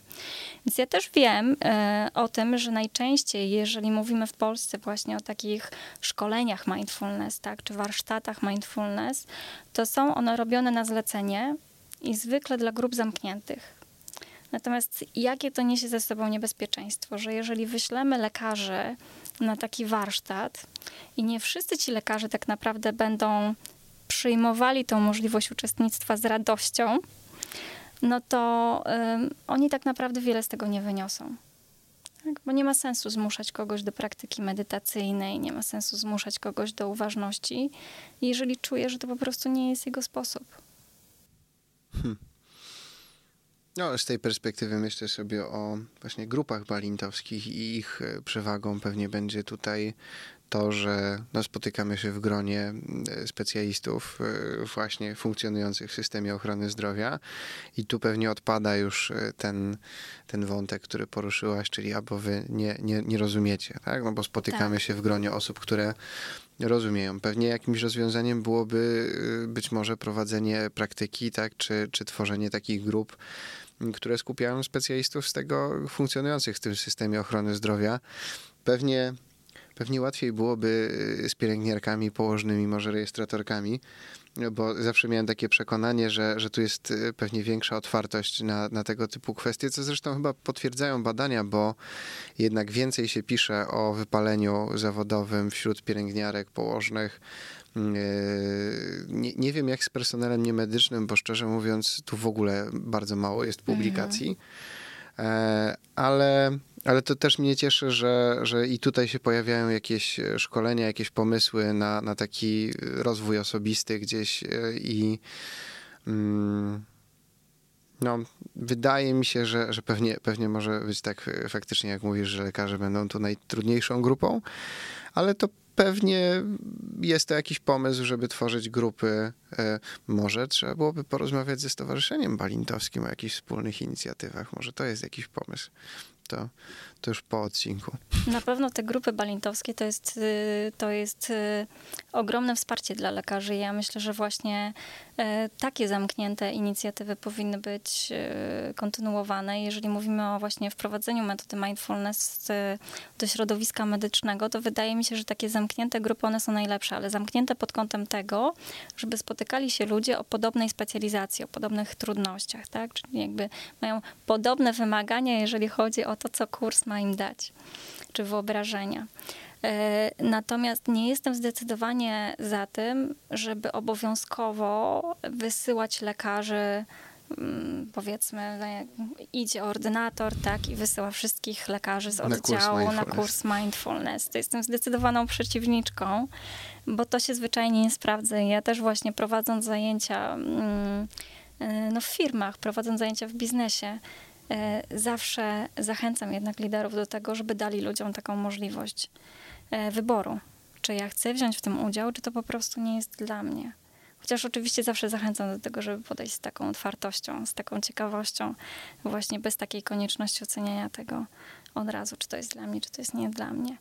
Więc ja też wiem e, o tym, że najczęściej, jeżeli mówimy w Polsce właśnie o takich szkoleniach mindfulness, tak, czy warsztatach mindfulness, to są one robione na zlecenie i zwykle dla grup zamkniętych. Natomiast jakie to niesie ze sobą niebezpieczeństwo, że jeżeli wyślemy lekarzy na taki warsztat i nie wszyscy ci lekarze tak naprawdę będą przyjmowali tą możliwość uczestnictwa z radością, no to oni tak naprawdę wiele z tego nie wyniosą. Tak? Bo nie ma sensu zmuszać kogoś do praktyki medytacyjnej, nie ma sensu zmuszać kogoś do uważności, jeżeli czuje, że to po prostu nie jest jego sposób. Hmm. No, z tej perspektywy myślę sobie o właśnie grupach balintowskich i ich e, przewagą pewnie będzie tutaj to, że no, spotykamy się w gronie e, specjalistów e, właśnie funkcjonujących w systemie ochrony zdrowia i tu pewnie odpada już ten, ten wątek, który poruszyłaś, czyli albo wy nie, nie, nie rozumiecie, tak? No bo spotykamy tak. się w gronie osób, które rozumieją. Pewnie jakimś rozwiązaniem byłoby być może prowadzenie praktyki, tak? Czy, czy tworzenie takich grup, które skupiają specjalistów z tego funkcjonujących w tym systemie ochrony zdrowia. Pewnie, pewnie łatwiej byłoby y, z pielęgniarkami, położnymi, może rejestratorkami, bo zawsze miałem takie przekonanie, że, że tu jest y, pewnie większa otwartość na, na tego typu kwestie, co zresztą chyba potwierdzają badania, bo jednak więcej się pisze o wypaleniu zawodowym wśród pielęgniarek, położnych, Mm, e, nie, nie wiem jak z personelem niemedycznym, bo szczerze mówiąc, tu w ogóle bardzo mało jest publikacji. Mhm. Ale, ale to też mnie cieszy, że, że i tutaj się pojawiają jakieś szkolenia, jakieś pomysły na, na taki rozwój osobisty gdzieś e, i. Mm, no, wydaje mi się, że, że pewnie, pewnie może być tak faktycznie, jak mówisz, że lekarze będą tu najtrudniejszą grupą, ale to pewnie jest to jakiś pomysł, żeby tworzyć grupy. E, może trzeba byłoby porozmawiać ze Stowarzyszeniem Balintowskim o jakichś wspólnych inicjatywach. Może to jest jakiś pomysł. To, to już po odcinku. Na pewno te grupy balintowskie to jest, y, to jest y, ogromne wsparcie dla lekarzy. Ja myślę, że właśnie y, takie zamknięte inicjatywy powinny być kontynuowane. Jeżeli mówimy o właśnie wprowadzeniu metody mindfulness do środowiska medycznego, to wydaje mi się, że takie zamknięte grupy one są najlepsze, ale zamknięte pod kątem tego, żeby spotykali się ludzie o podobnej specjalizacji, o podobnych trudnościach, tak? Czyli jakby mają podobne wymagania, jeżeli chodzi o to, co kurs ma ma im dać, czy wyobrażenia. E, natomiast nie jestem zdecydowanie za tym, żeby obowiązkowo wysyłać lekarzy mm, powiedzmy, idzie ordynator, tak, i wysyła wszystkich lekarzy z oddziału na kurs, na kurs mindfulness. To jestem zdecydowaną przeciwniczką, bo to się zwyczajnie nie sprawdza. Ja też właśnie prowadząc zajęcia mm, e, no, w firmach, prowadząc zajęcia w biznesie, zawsze zachęcam jednak liderów do tego, żeby dali ludziom taką możliwość e, wyboru. Czy ja chcę wziąć w tym udział, czy to po prostu nie jest dla mnie. Chociaż oczywiście zawsze zachęcam do tego, żeby podejść z taką otwartością, z taką ciekawością, właśnie bez takiej konieczności oceniania tego od razu, czy to jest dla mnie, czy to jest nie dla mnie.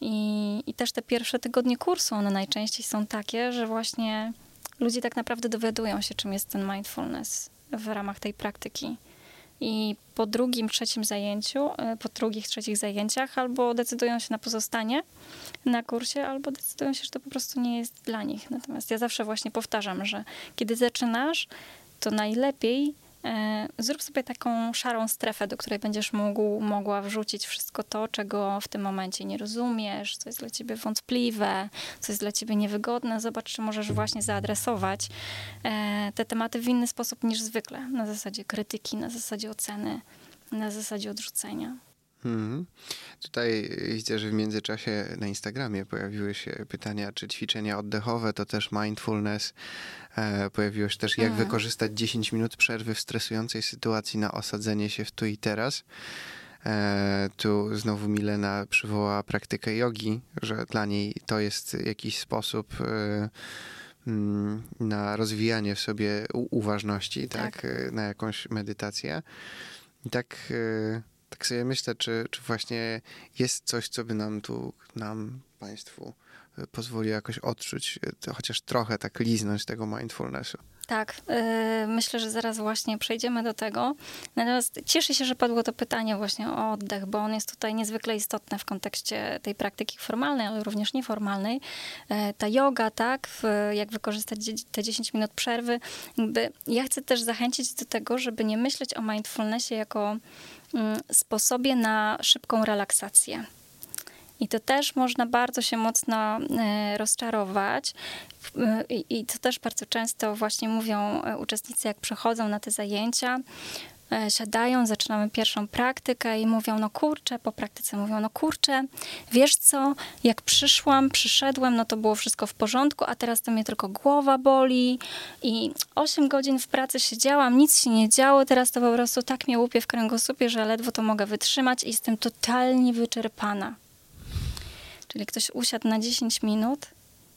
I, I też te pierwsze tygodnie kursu, one najczęściej są takie, że właśnie ludzie tak naprawdę dowiadują się, czym jest ten mindfulness w ramach tej praktyki i po drugim, trzecim zajęciu, e, po drugich, trzecich zajęciach albo decydują się na pozostanie na kursie, albo decydują się, że to po prostu nie jest dla nich. Natomiast ja zawsze właśnie powtarzam, że kiedy zaczynasz, to najlepiej zrób sobie taką szarą strefę, do której będziesz mógł, mogła wrzucić wszystko to, czego w tym momencie nie rozumiesz, co jest dla ciebie wątpliwe, co jest dla ciebie niewygodne. Zobacz, czy możesz właśnie zaadresować e, te tematy w inny sposób niż zwykle, na zasadzie krytyki, na zasadzie oceny, na zasadzie odrzucenia. Hmm. Tutaj widzę, że w międzyczasie na Instagramie pojawiły się pytania, czy ćwiczenia oddechowe to też mindfulness. E, pojawiło się też, jak hmm. wykorzystać 10 minut przerwy w stresującej sytuacji na osadzenie się w tu i teraz. E, tu znowu Milena przywołała praktykę jogi, że dla niej to jest jakiś sposób e, mm, na rozwijanie w sobie uważności, tak? tak? E, na jakąś medytację. I tak e, tak sobie myślę, czy, czy właśnie jest coś, co by nam tu, nam, Państwu pozwoli jakoś odczuć, to chociaż trochę tak liznąć tego mindfulnessu. Tak, yy, myślę, że zaraz właśnie przejdziemy do tego. Natomiast cieszę się, że padło to pytanie właśnie o oddech, bo on jest tutaj niezwykle istotny w kontekście tej praktyki formalnej, ale również nieformalnej. Yy, ta yoga, tak, w, jak wykorzystać te 10 minut przerwy. Jakby ja chcę też zachęcić do tego, żeby nie myśleć o mindfulnessie jako sposobie na szybką relaksację. I to też można bardzo się mocno e, rozczarować. E, I to też bardzo często właśnie mówią uczestnicy, jak przychodzą na te zajęcia, siadają, zaczynamy pierwszą praktykę i mówią, no kurczę, po praktyce mówią, no kurczę, wiesz co, jak przyszłam, przyszedłem, no to było wszystko w porządku, a teraz to mnie tylko głowa boli i 8 godzin w pracy siedziałam, nic się nie działo, teraz to po prostu tak mnie łupie w kręgosłupie, że ledwo to mogę wytrzymać i jestem totalnie wyczerpana. Czyli ktoś usiadł na 10 minut,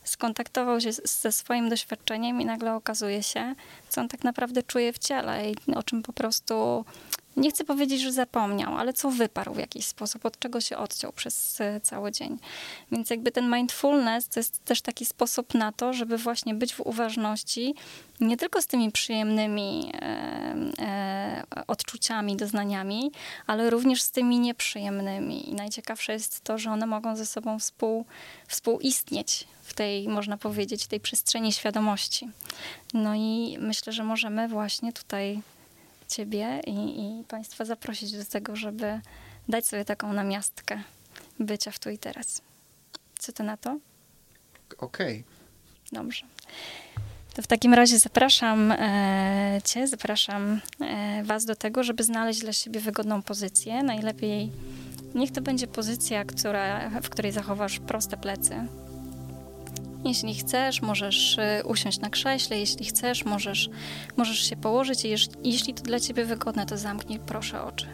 skontaktował się ze swoim doświadczeniem i nagle okazuje się, co on tak naprawdę czuje w ciele i o czym po prostu nie chcę powiedzieć, że zapomniał, ale co wyparł w jakiś sposób, od czego się odciął przez e, cały dzień. Więc jakby ten mindfulness to jest też taki sposób na to, żeby właśnie być w uważności nie tylko z tymi przyjemnymi e, e, odczuciami, doznaniami, ale również z tymi nieprzyjemnymi. I najciekawsze jest to, że one mogą ze sobą współ, współistnieć w tej, można powiedzieć, tej przestrzeni świadomości. No i myślę, że możemy właśnie tutaj Ciebie i, i Państwa zaprosić do tego, żeby dać sobie taką namiastkę bycia w tu i teraz. Co ty na to? Okej. Okay. Dobrze. To w takim razie zapraszam e, Cię, zapraszam e, Was do tego, żeby znaleźć dla siebie wygodną pozycję. Najlepiej niech to będzie pozycja, która, w której zachowasz proste plecy, jeśli chcesz, możesz y, usiąść na krześle, jeśli chcesz, możesz, możesz się położyć i jeśli to dla ciebie wygodne, to zamknij proszę oczy.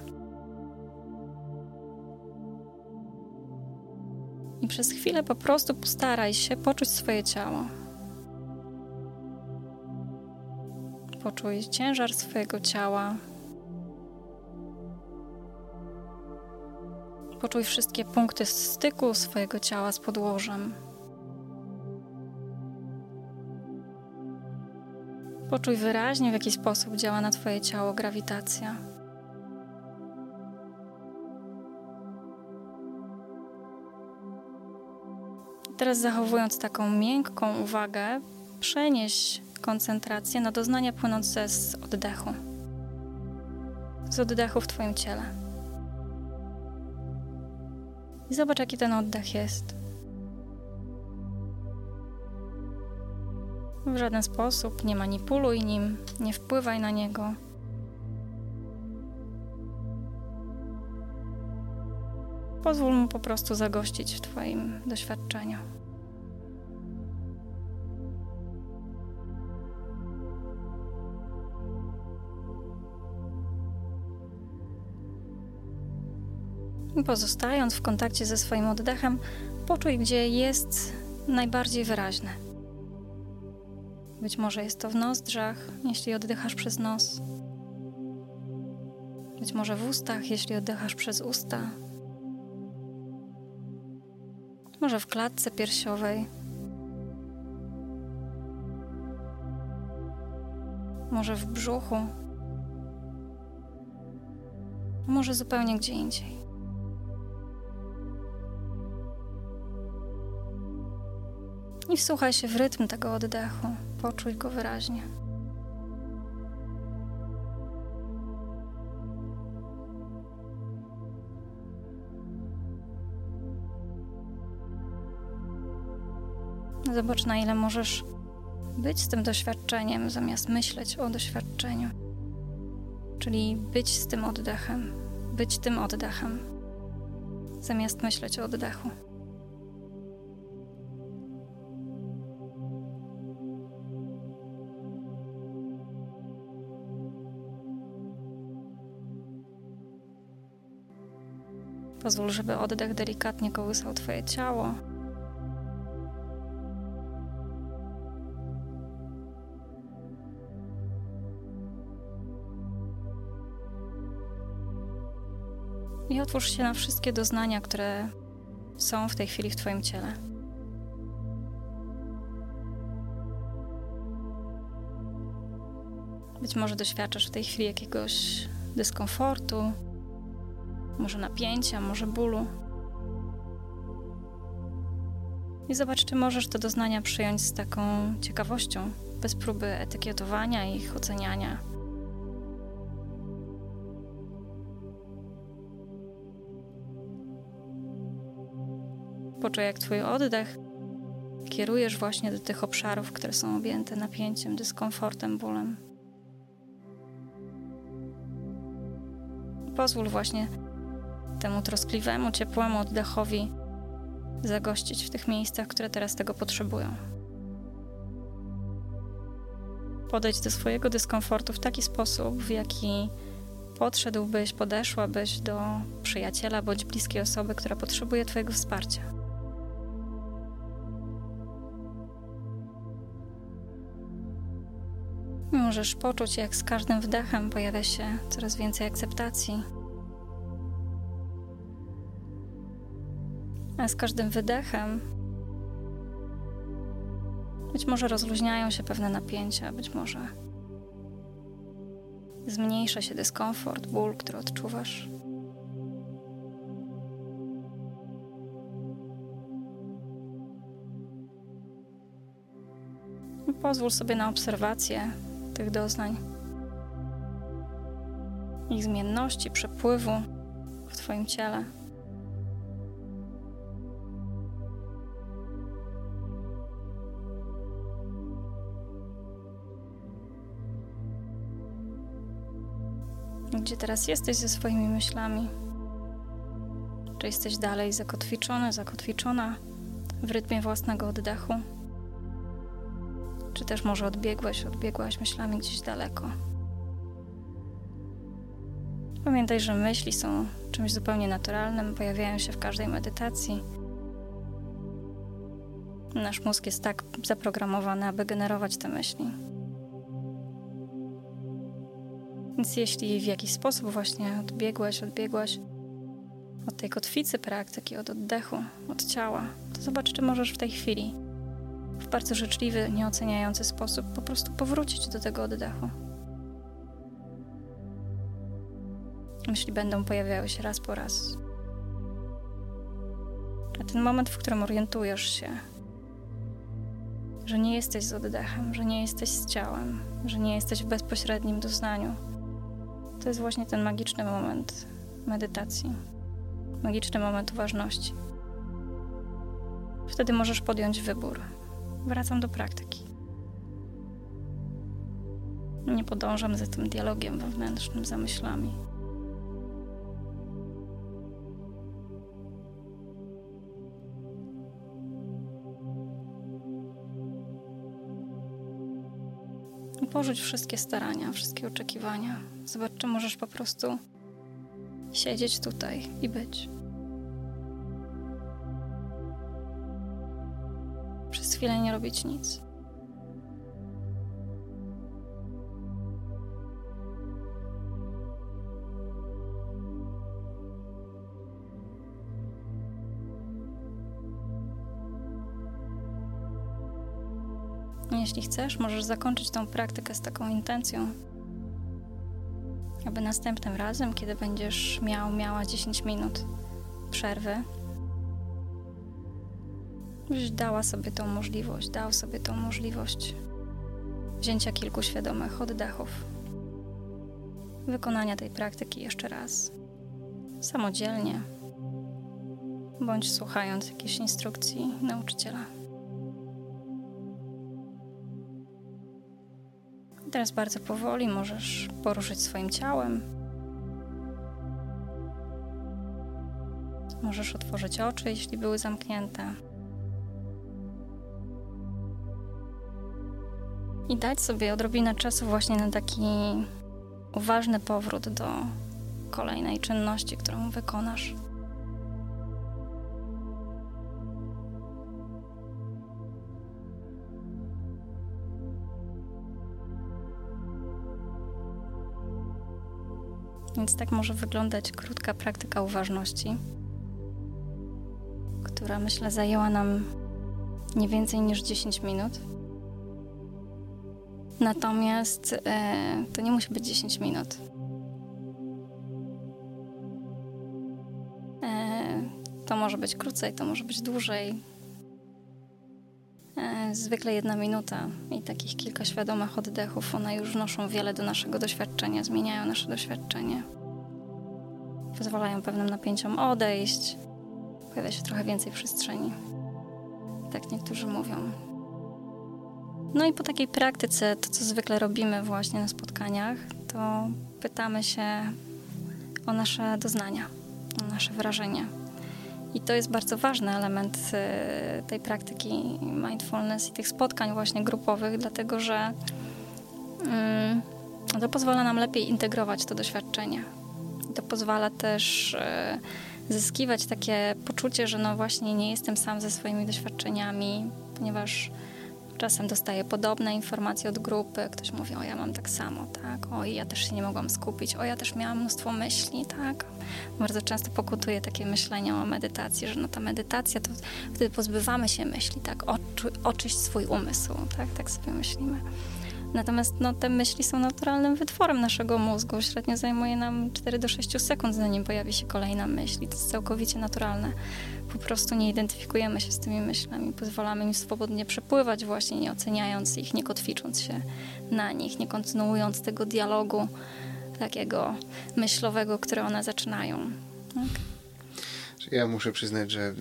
I przez chwilę po prostu postaraj się poczuć swoje ciało. Poczuj ciężar swojego ciała. Poczuj wszystkie punkty styku swojego ciała z podłożem. Poczuj wyraźnie, w jaki sposób działa na Twoje ciało grawitacja. Teraz zachowując taką miękką uwagę, przenieś koncentrację na doznania płynące z oddechu. Z oddechu w Twoim ciele. I zobacz, jaki ten oddech jest. W żaden sposób nie manipuluj nim, nie wpływaj na niego. Pozwól mu po prostu zagościć w Twoim doświadczeniu. Pozostając w kontakcie ze swoim oddechem, poczuj, gdzie jest najbardziej wyraźny. Być może jest to w nozdrzach, jeśli oddychasz przez nos. Być może w ustach, jeśli oddychasz przez usta. Może w klatce piersiowej. Może w brzuchu. Może zupełnie gdzie indziej. I wsłuchaj się w rytm tego oddechu. Poczuj go wyraźnie. Zobacz, na ile możesz być z tym doświadczeniem, zamiast myśleć o doświadczeniu. Czyli być z tym oddechem, być tym oddechem, zamiast myśleć o oddechu. Pozwól, żeby oddech delikatnie kołysał Twoje ciało. I otwórz się na wszystkie doznania, które są w tej chwili w Twoim ciele. Być może doświadczasz w tej chwili jakiegoś dyskomfortu, może napięcia, może bólu. I zobacz, czy możesz te doznania przyjąć z taką ciekawością, bez próby etykietowania i ich oceniania. Poczuj, jak Twój oddech kierujesz właśnie do tych obszarów, które są objęte napięciem, dyskomfortem, bólem. Pozwól właśnie temu troskliwemu, ciepłemu oddechowi zagościć w tych miejscach, które teraz tego potrzebują. Podejdź do swojego dyskomfortu w taki sposób, w jaki podszedłbyś, podeszłabyś do przyjaciela bądź bliskiej osoby, która potrzebuje Twojego wsparcia. Możesz poczuć, jak z każdym wdechem pojawia się coraz więcej akceptacji. A z każdym wydechem być może rozluźniają się pewne napięcia, być może zmniejsza się dyskomfort, ból, który odczuwasz. Pozwól sobie na obserwację tych doznań, ich zmienności, przepływu w Twoim ciele. Gdzie teraz jesteś ze swoimi myślami? Czy jesteś dalej zakotwiczony, zakotwiczona w rytmie własnego oddechu? Czy też może odbiegłeś, odbiegłaś myślami gdzieś daleko? Pamiętaj, że myśli są czymś zupełnie naturalnym, pojawiają się w każdej medytacji. Nasz mózg jest tak zaprogramowany, aby generować te myśli. Więc jeśli w jakiś sposób właśnie odbiegłeś, odbiegłaś od tej kotwicy praktyki, od oddechu, od ciała, to zobacz, czy możesz w tej chwili w bardzo życzliwy, nieoceniający sposób po prostu powrócić do tego oddechu. Myśli będą pojawiały się raz po raz. A ten moment, w którym orientujesz się, że nie jesteś z oddechem, że nie jesteś z ciałem, że nie jesteś w bezpośrednim doznaniu, to jest właśnie ten magiczny moment medytacji, magiczny moment uważności. Wtedy możesz podjąć wybór wracam do praktyki. Nie podążam za tym dialogiem wewnętrznym, za myślami. Porzuć wszystkie starania, wszystkie oczekiwania. Zobacz, czy możesz po prostu siedzieć tutaj i być. chwilę nie robić nic. Jeśli chcesz, możesz zakończyć tą praktykę z taką intencją, aby następnym razem, kiedy będziesz miał, miała 10 minut przerwy, Żebyś dała sobie tą możliwość, dał sobie tą możliwość wzięcia kilku świadomych oddechów, wykonania tej praktyki jeszcze raz, samodzielnie, bądź słuchając jakiejś instrukcji nauczyciela. Teraz bardzo powoli możesz poruszyć swoim ciałem. Możesz otworzyć oczy, jeśli były zamknięte. i dać sobie odrobinę czasu właśnie na taki uważny powrót do kolejnej czynności, którą wykonasz. Więc tak może wyglądać krótka praktyka uważności, która myślę zajęła nam nie więcej niż 10 minut. Natomiast e, to nie musi być 10 minut. E, to może być krócej, to może być dłużej. E, zwykle jedna minuta i takich kilka świadomych oddechów, one już wnoszą wiele do naszego doświadczenia, zmieniają nasze doświadczenie. Pozwalają pewnym napięciom odejść, pojawia się trochę więcej przestrzeni. Tak niektórzy mówią. No i po takiej praktyce, to co zwykle robimy właśnie na spotkaniach, to pytamy się o nasze doznania, o nasze wrażenia. I to jest bardzo ważny element y, tej praktyki mindfulness i tych spotkań właśnie grupowych, dlatego że mm, to pozwala nam lepiej integrować to doświadczenie. To pozwala też y, zyskiwać takie poczucie, że no właśnie nie jestem sam ze swoimi doświadczeniami, ponieważ Czasem dostaję podobne informacje od grupy. Ktoś mówi, o ja mam tak samo, tak, o ja też się nie mogłam skupić, o ja też miałam mnóstwo myśli, tak. Bardzo często pokutuje takie myślenie o medytacji, że no ta medytacja to wtedy pozbywamy się myśli, tak, oczyść swój umysł, tak, tak sobie myślimy. Natomiast no, te myśli są naturalnym wytworem naszego mózgu. Średnio zajmuje nam 4 do 6 sekund, zanim pojawi się kolejna myśl. I to jest całkowicie naturalne. Po prostu nie identyfikujemy się z tymi myślami, pozwalamy im swobodnie przepływać, właśnie nie oceniając ich, nie kotwicząc się na nich, nie kontynuując tego dialogu takiego myślowego, które one zaczynają. Tak? Ja muszę przyznać, że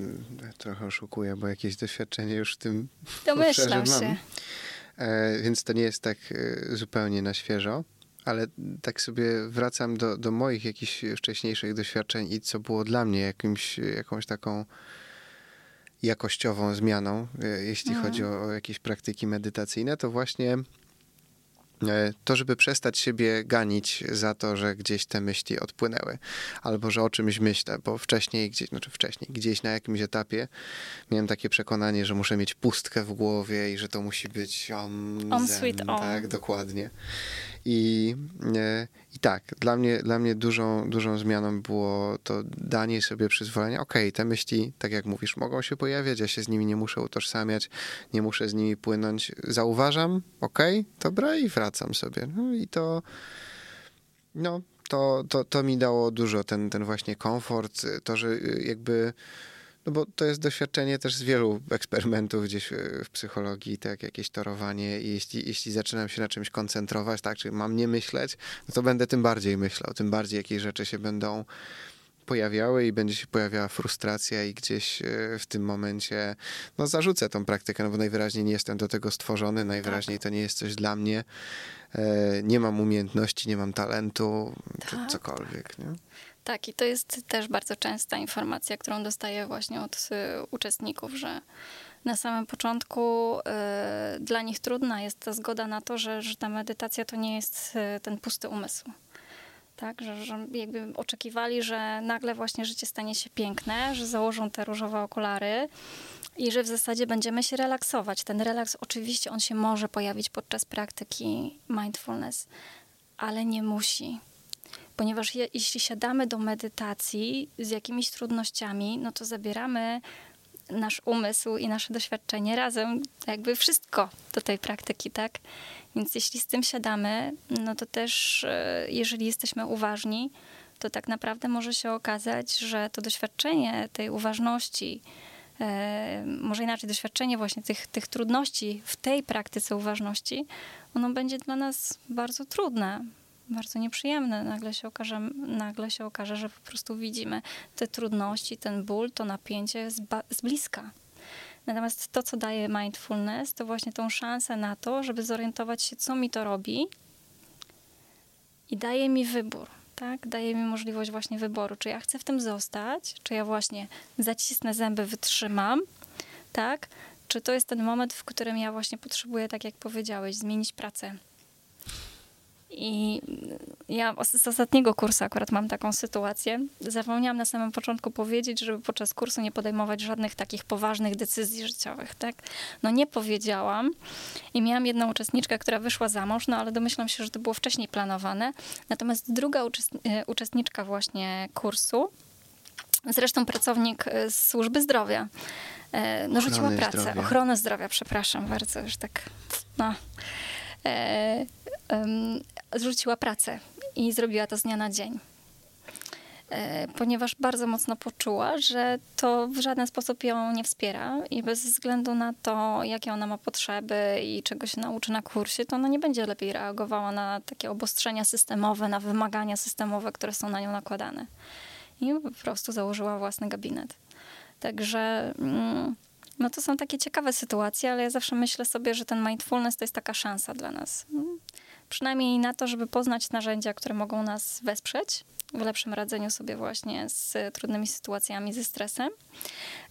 trochę oszukuję, bo jakieś doświadczenie już w tym Domyślam się. Mam. E, więc to nie jest tak e, zupełnie na świeżo. Ale tak sobie wracam do, do moich jakichś wcześniejszych doświadczeń i co było dla mnie jakimś, jakąś taką jakościową zmianą, e, jeśli mhm. chodzi o, o jakieś praktyki medytacyjne, to właśnie to, żeby przestać siebie ganić za to, że gdzieś te myśli odpłynęły, albo że o czymś myślę, bo wcześniej, gdzieś, znaczy wcześniej, gdzieś na jakimś etapie miałem takie przekonanie, że muszę mieć pustkę w głowie i że to musi być on, on zen, sweet on. Tak, dokładnie. I, e, i tak, dla mnie, dla mnie dużą, dużą zmianą było to danie sobie przyzwolenia. Okej, okay, te myśli, tak jak mówisz, mogą się pojawiać, ja się z nimi nie muszę utożsamiać, nie muszę z nimi płynąć. Zauważam, okej, okay, dobra i wracam sobie. No i to, no, to, to, to mi dało dużo, ten, ten właśnie komfort, to, że jakby no bo to jest doświadczenie też z wielu eksperymentów gdzieś w psychologii, tak jakieś torowanie i jeśli, jeśli zaczynam się na czymś koncentrować, tak, czy mam nie myśleć, no to będę tym bardziej myślał, tym bardziej jakieś rzeczy się będą pojawiały i będzie się pojawiała frustracja i gdzieś e, w tym momencie no zarzucę tą praktykę, no bo najwyraźniej nie jestem do tego stworzony, najwyraźniej tak. to nie jest coś dla mnie, e, nie mam umiejętności, nie mam talentu, tak. czy cokolwiek, nie? Tak, i to jest też bardzo częsta informacja, którą dostaję właśnie od y, uczestników, że na samym początku y, dla nich trudna jest ta zgoda na to, że, że ta medytacja to nie jest y, ten pusty umysł. Tak, że, że jakby oczekiwali, że nagle właśnie życie stanie się piękne, że założą te różowe okulary i że w zasadzie będziemy się relaksować. Ten relaks oczywiście on się może pojawić podczas praktyki mindfulness, ale nie musi ponieważ je, jeśli siadamy do medytacji z jakimiś trudnościami, no to zabieramy nasz umysł i nasze doświadczenie razem, jakby wszystko do tej praktyki, tak? Więc jeśli z tym siadamy, no to też, e, jeżeli jesteśmy uważni, to tak naprawdę może się okazać, że to doświadczenie tej uważności, e, może inaczej, doświadczenie właśnie tych, tych trudności w tej praktyce uważności, ono będzie dla nas bardzo trudne, bardzo nieprzyjemne. Nagle się, okaże, nagle się okaże, że po prostu widzimy te trudności, ten ból, to napięcie z, z bliska. Natomiast to, co daje mindfulness, to właśnie tą szansę na to, żeby zorientować się, co mi to robi i daje mi wybór. Tak? Daje mi możliwość właśnie wyboru, czy ja chcę w tym zostać, czy ja właśnie zacisnę zęby, wytrzymam, tak? Czy to jest ten moment, w którym ja właśnie potrzebuję, tak jak powiedziałeś, zmienić pracę, i ja z ostatniego kursu akurat mam taką sytuację. Zapomniałam na samym początku powiedzieć, żeby podczas kursu nie podejmować żadnych takich poważnych decyzji życiowych, tak? No nie powiedziałam i miałam jedną uczestniczkę, która wyszła za mąż, no ale domyślam się, że to było wcześniej planowane. Natomiast druga e, uczestniczka właśnie kursu, zresztą pracownik e, z służby zdrowia, e, no rzuciła pracę. Zdrowia. Ochronę zdrowia, przepraszam bardzo, już tak, no zrzuciła pracę i zrobiła to z dnia na dzień. E, ponieważ bardzo mocno poczuła, że to w żaden sposób ją nie wspiera i bez względu na to, jakie ona ma potrzeby i czego się nauczy na kursie, to ona nie będzie lepiej reagowała na takie obostrzenia systemowe, na wymagania systemowe, które są na nią nakładane. I po prostu założyła własny gabinet. Także mm, no to są takie ciekawe sytuacje, ale ja zawsze myślę sobie, że ten mindfulness to jest taka szansa dla nas. Przynajmniej na to, żeby poznać narzędzia, które mogą nas wesprzeć w lepszym radzeniu sobie właśnie z trudnymi sytuacjami, ze stresem.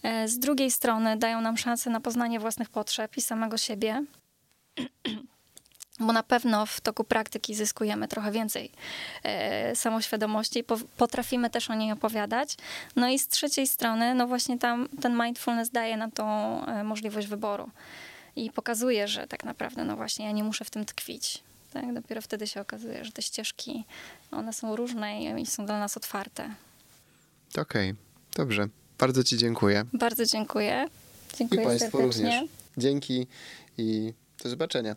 E, z drugiej strony dają nam szansę na poznanie własnych potrzeb i samego siebie. Bo na pewno w toku praktyki zyskujemy trochę więcej e, samoświadomości, po, potrafimy też o niej opowiadać. No i z trzeciej strony, no właśnie tam ten mindfulness daje nam tą e, możliwość wyboru i pokazuje, że tak naprawdę, no właśnie, ja nie muszę w tym tkwić. Tak? Dopiero wtedy się okazuje, że te ścieżki, one są różne i są dla nas otwarte. Okej, okay. dobrze. Bardzo Ci dziękuję. Bardzo dziękuję. Dziękuję I Państwu serdecznie. również. Dzięki i do zobaczenia.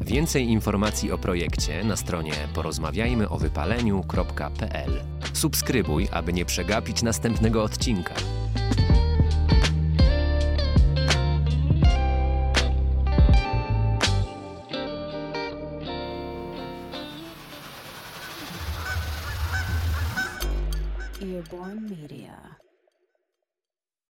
Więcej informacji o projekcie na stronie porozmawiajmyowypaleniu.pl. Subskrybuj, aby nie przegapić następnego odcinka.